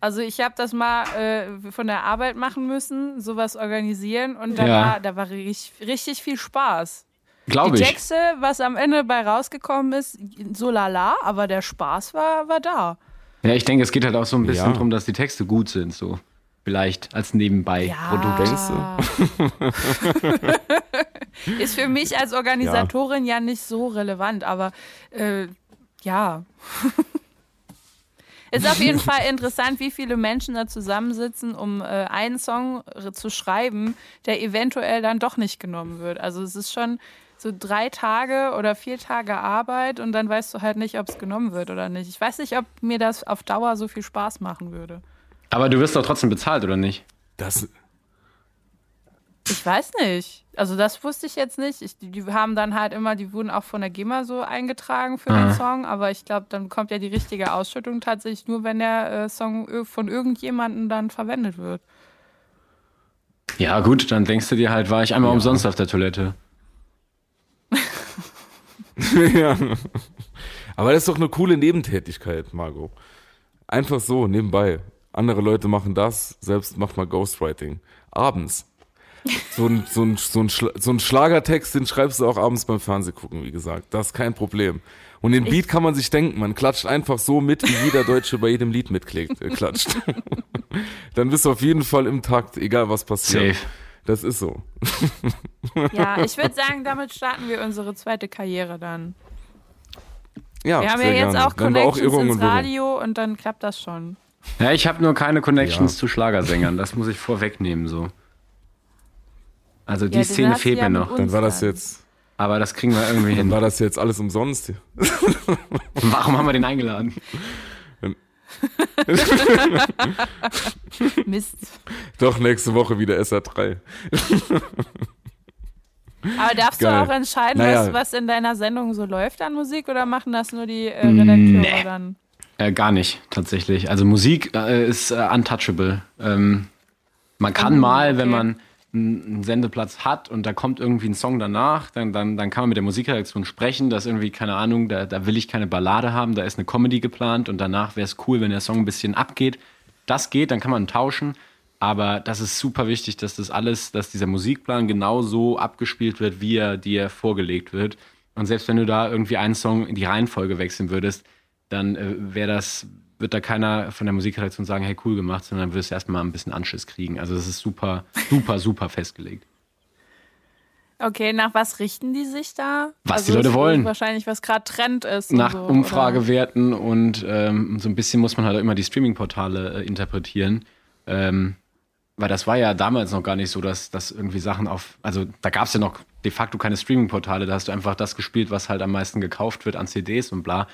Also ich habe das mal äh, von der Arbeit machen müssen, sowas organisieren und da Ja. war, da war richtig, richtig viel Spaß. Glaube Die ich. Texte, was am Ende bei rausgekommen ist, so lala, aber der Spaß war, war da. Ja, ich denke, es geht halt auch so ein bisschen Ja. drum, dass die Texte gut sind, so. Vielleicht als Nebenbei-Produkt. Ist für mich als Organisatorin ja, nicht so relevant, aber äh, ja. Ist auf jeden Fall interessant, wie viele Menschen da zusammensitzen, um äh, einen Song zu schreiben, der eventuell dann doch nicht genommen wird. Also es ist schon so drei Tage oder vier Tage Arbeit und dann weißt du halt nicht, ob es genommen wird oder nicht. Ich weiß nicht, ob mir das auf Dauer so viel Spaß machen würde. Aber du wirst doch trotzdem bezahlt, oder nicht? Das, Ich weiß nicht. Also das wusste ich jetzt nicht. Ich, die, haben dann halt immer, die wurden auch von der GEMA so eingetragen für den Song, aber ich glaube, dann kommt ja die richtige Ausschüttung tatsächlich nur, wenn der äh, Song von irgendjemandem dann verwendet wird. Ja, gut, dann denkst du dir halt, war ich einmal umsonst auf der Toilette. ja. Aber das ist doch eine coole Nebentätigkeit, Margot. Einfach so, nebenbei. Andere Leute machen das, selbst macht mal Ghostwriting. Abends. So ein, so, ein, so, ein Schla so ein Schlagertext, den schreibst du auch abends beim Fernsehgucken, wie gesagt. Das ist kein Problem. Und den Beat kann man sich denken, man klatscht einfach so mit, wie jeder Deutsche bei jedem Lied mitklickt, äh, klatscht. Dann bist du auf jeden Fall im Takt, egal was passiert. Safe. Das ist so. Ja, ich würde sagen, damit starten wir unsere zweite Karriere dann. Ja, Wir haben ja jetzt gerne. auch Connections Irrung ins. Radio und dann klappt das schon. Ja, ich habe nur keine Connections Ja. zu Schlagersängern, das muss ich vorwegnehmen, so. Also die Ja, Szene fehlt mir noch. Dann war das jetzt, Aber das kriegen wir irgendwie dann hin. war das jetzt alles umsonst. Warum haben wir den eingeladen? Mist. Doch, nächste Woche wieder SA3. Aber darfst Geil. du auch entscheiden, Naja. was, was in deiner Sendung so läuft an Musik oder machen das nur die äh, Redakteure dann? Äh, gar nicht, tatsächlich. Also Musik äh, ist äh, untouchable. Ähm, man kann Oh, mal, wenn okay. man einen Sendeplatz hat und da kommt irgendwie ein Song danach, dann, dann, dann kann man mit der Musikredaktion sprechen, dass irgendwie, keine Ahnung, da, da will ich keine Ballade haben, da ist eine Comedy geplant und danach wäre es cool, wenn der Song ein bisschen abgeht. Das geht, dann kann man tauschen. Aber das ist super wichtig, dass das alles, dass dieser Musikplan genau so abgespielt wird, wie er dir vorgelegt wird. Und selbst wenn du da irgendwie einen Song in die Reihenfolge wechseln würdest, dann äh, wäre das, wird da keiner von der Musikredaktion sagen, hey, cool gemacht, sondern würdest erstmal ein bisschen Anschiss kriegen. Also das ist super, super, super festgelegt. Okay, nach was richten die sich da? Was also die Leute wollen. Wahrscheinlich, was gerade Trend ist. Nach so, Umfragewerten und ähm, so ein bisschen muss man halt auch immer die Streaming-Portale äh, interpretieren. Ähm, weil das war ja damals noch gar nicht so, dass, dass irgendwie Sachen auf, also da gab es ja noch de facto keine Streaming-Portale, da hast du einfach das gespielt, was halt am meisten gekauft wird an CDs und bla.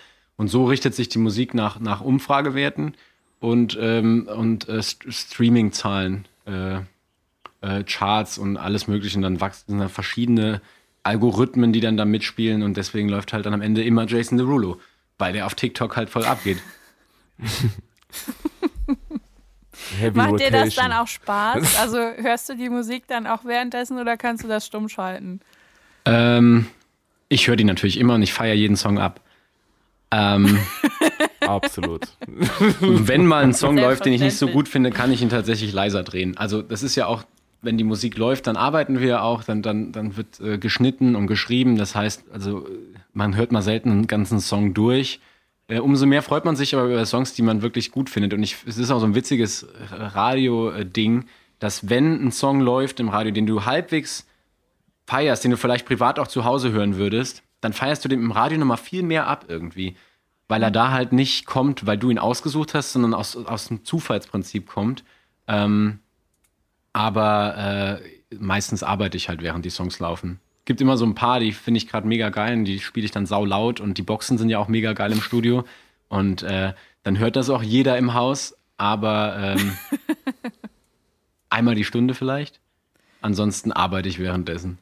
Und so richtet sich die Musik nach, nach Umfragewerten und, ähm, und äh, St Streaming-Zahlen, äh, äh, Charts und alles Mögliche. Und dann wachsen da verschiedene Algorithmen, die dann da mitspielen und deswegen läuft halt dann am Ende immer Jason Derulo, weil der auf TikTok halt voll abgeht. Heavy Macht dir das Rotation. dann auch Spaß? Also hörst du die Musik dann auch währenddessen oder kannst du das stumm schalten? Ähm, ich höre die natürlich immer und ich feiere jeden Song ab. Ähm, Absolut. wenn mal ein Song läuft, den ich nicht so gut finde, kann ich ihn tatsächlich leiser drehen. Also das ist ja auch, wenn die Musik läuft, dann arbeiten wir auch, dann, dann, dann wird äh, geschnitten und geschrieben. Das heißt, also äh, man hört mal selten einen ganzen Song durch. Äh, umso mehr freut man sich aber über Songs, die man wirklich gut findet. Und ich, es ist auch so ein witziges Radio-Ding, dass wenn ein Song läuft im Radio, den du halbwegs feierst, den du vielleicht privat auch zu Hause hören würdest, dann feierst du den im Radio nochmal viel mehr ab irgendwie. Weil er da halt nicht kommt, weil du ihn ausgesucht hast, sondern aus, aus dem Zufallsprinzip kommt. Ähm, aber äh, meistens arbeite ich halt, während die Songs laufen. Gibt immer so ein paar, die finde ich gerade mega geil und die spiele ich dann sau laut und die Boxen sind ja auch mega geil im Studio. Und äh, dann hört das auch jeder im Haus, aber ähm, einmal die Stunde vielleicht. Ansonsten arbeite ich währenddessen.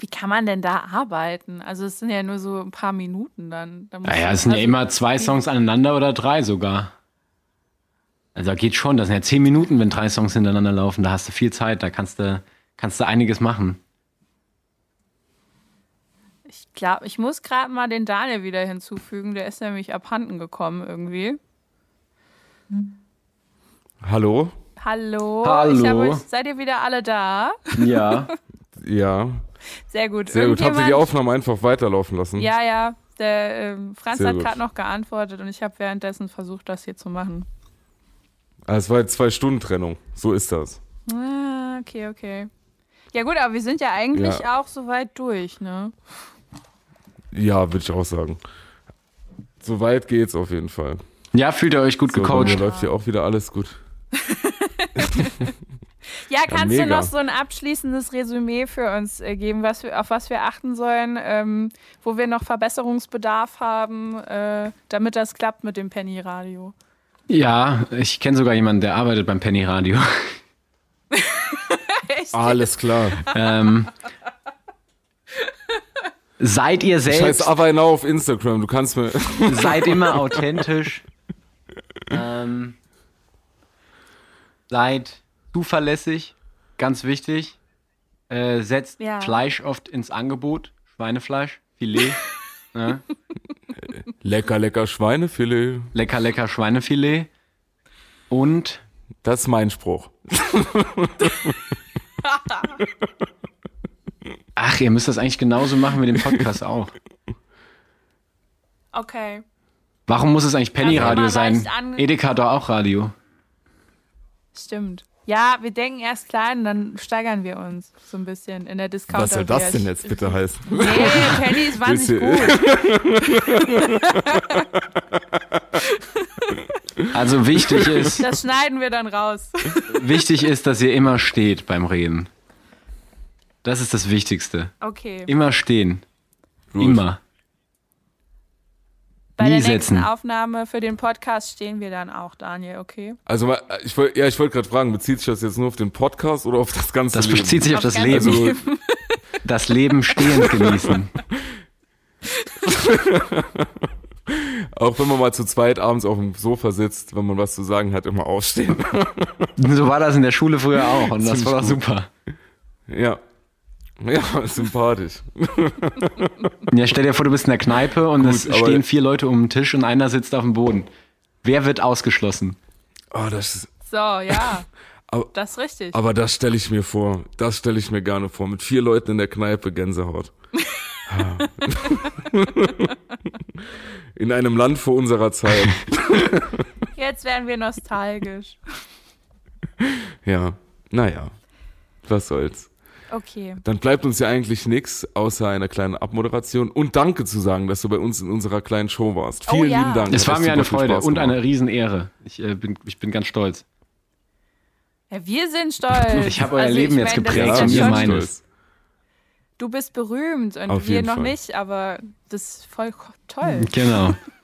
Wie kann man denn da arbeiten? Also es sind ja nur so ein paar Minuten dann. Da muss Naja, es sind ja also- immer zwei Songs aneinander oder drei sogar. Also geht schon, das sind ja zehn Minuten, wenn drei Songs hintereinander laufen. Da hast du viel Zeit, da kannst du, kannst du einiges machen. Ich glaube, ich muss gerade mal den Daniel wieder hinzufügen. Der ist nämlich abhanden gekommen irgendwie. Hallo? Hallo. Hallo. Ich hab euch, seid ihr wieder alle da? Ja. Ja, Sehr gut. sehr gut. Habt ihr die Aufnahme einfach weiterlaufen lassen? Ja, ja. Der ähm, Franz Sehr hat gerade noch geantwortet und ich habe währenddessen versucht, das hier zu machen. Ah, Es war jetzt zwei Stunden Trennung. So ist das. Ah, okay, okay. Ja gut, aber wir sind ja eigentlich Ja. auch soweit durch, ne? Ja, würde ich auch sagen. So weit geht's auf jeden Fall. Ja, fühlt ihr euch gut So, bei mir gecoacht? läuft hier auch wieder alles gut. Ja, kannst du mega. noch so ein abschließendes Resümee für uns äh, geben, was wir, auf was wir achten sollen, ähm, wo wir noch Verbesserungsbedarf haben, äh, damit das klappt mit dem Penny Radio? Ja, ich kenne sogar jemanden, der arbeitet beim Penny Radio. Echt? Alles klar. ähm, seid ihr Scheiß selbst, aber genau auf Instagram. Du kannst mir. seid immer authentisch. ähm, seid zuverlässig, ganz wichtig. Äh, setzt Ja. Fleisch oft ins Angebot, Schweinefleisch, Filet. ne? Lecker, lecker Schweinefilet. Lecker, lecker Schweinefilet. Und Das ist mein Spruch. ach, ihr müsst das eigentlich genauso machen mit dem Podcast auch. Okay. Warum muss es eigentlich Penny Also Radio immer sein? Edeka hat doch auch Radio. Stimmt. Ja, wir denken erst klein, dann steigern wir uns so ein bisschen in der Discounter. Was soll das denn jetzt bitte heißen? Nee, Penny ist wahnsinnig gut. Also wichtig ist, Das schneiden wir dann raus. wichtig ist, dass ihr immer steht beim Reden. Das ist das Wichtigste. Okay. Immer stehen. Gut. Immer. Bei nie der nächsten setzen. Aufnahme für den Podcast stehen wir dann auch, Daniel, okay? Also ich wollte, ja, ich wollte gerade fragen, bezieht sich das jetzt nur auf den Podcast oder auf das ganze Das Leben? bezieht sich auf das ganz Leben. Also, Das Leben stehend genießen. Auch wenn man mal zu zweit abends auf dem Sofa sitzt, wenn man was zu sagen hat, immer aufstehen. So war das in der Schule früher auch und das Ziemlich war gut. super. Ja. Ja, sympathisch. Ja, stell dir vor, du bist in der Kneipe und Gut, es stehen vier Leute um den Tisch und einer sitzt auf dem Boden. Wer wird ausgeschlossen? Oh, das ist, So, ja. Aber- das ist richtig. aber das stelle ich mir vor. Das stelle ich mir gerne vor. Mit vier Leuten in der Kneipe Gänsehaut. In einem Land vor unserer Zeit. Jetzt werden wir nostalgisch. Ja, naja. Was soll's. Okay. Dann bleibt uns ja eigentlich nichts, außer einer kleinen Abmoderation und Danke zu sagen, dass du bei uns in unserer kleinen Show warst. Oh Vielen ja. lieben Dank. Es war mir eine Freude und eine Riesenehre. Ich, äh, bin, ich bin ganz stolz. Ja, wir sind stolz. Ich habe euer Also, Leben ich jetzt meine, das geprägt und ihr meines. stolz. Du bist berühmt und Auf wir noch Fall. nicht, aber das ist voll toll. Genau.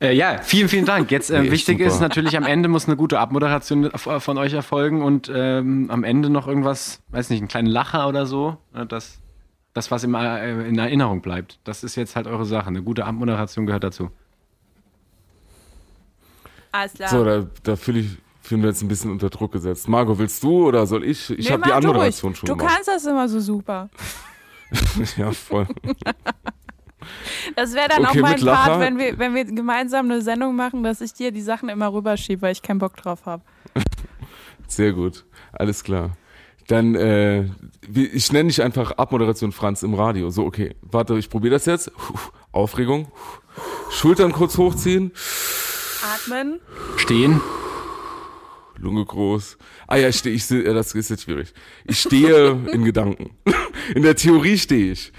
Äh, ja, vielen, vielen Dank. Jetzt äh, Nee, wichtig super. ist natürlich am Ende muss eine gute Abmoderation f- von euch erfolgen und ähm, am Ende noch irgendwas, weiß nicht, einen kleinen Lacher oder so. ne, Das, das was im, äh, in Erinnerung bleibt. Das ist jetzt halt eure Sache. Eine gute Abmoderation gehört dazu. Alles klar. So, da, da fühle ich, fühlen wir jetzt ein bisschen unter Druck gesetzt. Margot, willst du oder soll ich? Ich Nee, habe die du Anmoderation schon Du gemacht. kannst das immer so super. ja, voll. Das wäre dann Okay, auch mein. Part, wenn wir, wenn wir gemeinsam eine Sendung machen, dass ich dir die Sachen immer rüberschiebe, weil ich keinen Bock drauf habe. Sehr gut. Alles klar. Dann, äh, ich nenne dich einfach Abmoderation Franz im Radio. So, okay. Warte, ich probiere das jetzt. Aufregung. Schultern kurz hochziehen. Atmen. Stehen. Lunge groß. Ah ja, ich stehe, ich, seh- das ist jetzt schwierig. Ich stehe in Gedanken. In der Theorie stehe ich.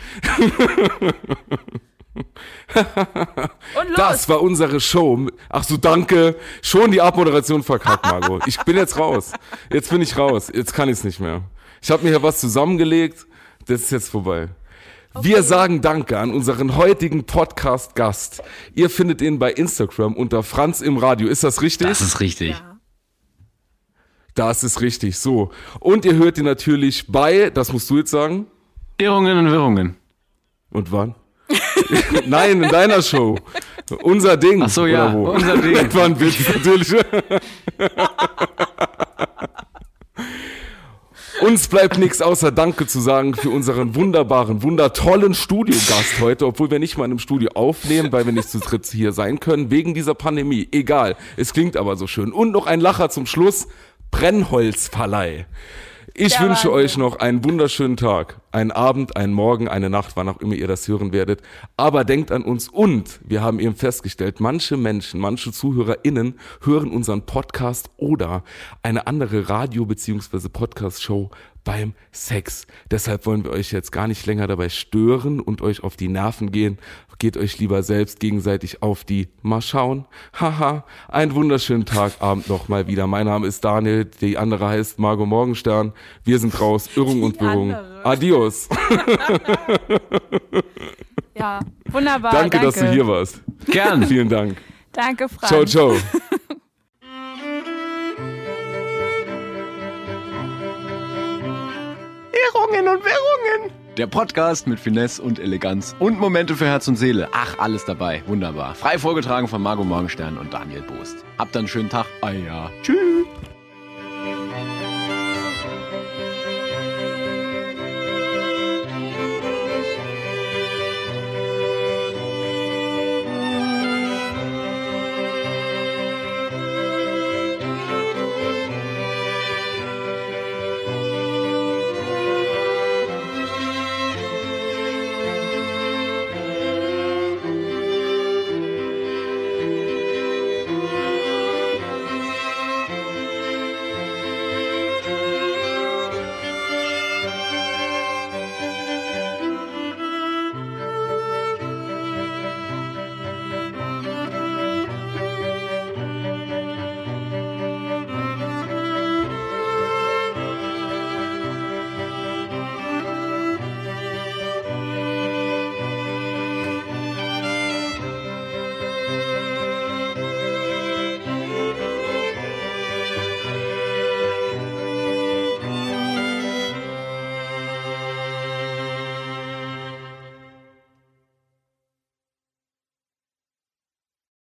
Und los. Das war unsere Show. Ach so, danke. Schon die Abmoderation verkackt, Margot. Ich bin jetzt raus. Jetzt bin ich raus. Jetzt kann ich es nicht mehr. Ich habe mir hier was zusammengelegt. Das ist jetzt vorbei. Wir sagen Danke an unseren heutigen Podcast-Gast. Ihr findet ihn bei Instagram unter Franz im Radio. Ist das richtig? Das ist richtig. Ja. Das ist richtig. So. Und ihr hört ihn natürlich bei, das musst du jetzt sagen. Irrungen und Wirrungen. Und wann? Nein, in deiner Show. Unser Ding. Ach so, ja, unser Ding. Das war ein Witz, natürlich. Uns bleibt nichts außer Danke zu sagen für unseren wunderbaren, wundertollen Studiogast heute, obwohl wir nicht mal in einem Studio aufnehmen, weil wir nicht zu dritt hier sein können, wegen dieser Pandemie. Egal, es klingt aber so schön. Und noch ein Lacher zum Schluss, Brennholzverleih. Ich Der wünsche Wahnsinn. euch noch einen wunderschönen Tag, einen Abend, einen Morgen, eine Nacht, wann auch immer ihr das hören werdet. Aber denkt an uns und wir haben eben festgestellt, manche Menschen, manche ZuhörerInnen hören unseren Podcast oder eine andere Radio- bzw. Podcast-Show beim Sex. Deshalb wollen wir euch jetzt gar nicht länger dabei stören und euch auf die Nerven gehen. Geht euch lieber selbst gegenseitig auf die Mal schauen. Haha, einen wunderschönen Tag, Abend noch mal wieder. Mein Name ist Daniel, die andere heißt Margot Morgenstern. Wir sind raus, Irrung und Wirrung. andere. Adios. Ja, wunderbar. danke, dass du hier warst. Gern. Vielen Dank. Danke, Franz. Ciao, ciao. Irrungen und Wirrungen. Der Podcast mit Finesse und Eleganz und Momente für Herz und Seele. Ach, alles dabei. Wunderbar. Frei vorgetragen von Margot Morgenstern und Daniel Boost. Habt einen schönen Tag. Ah ja. Tschüss.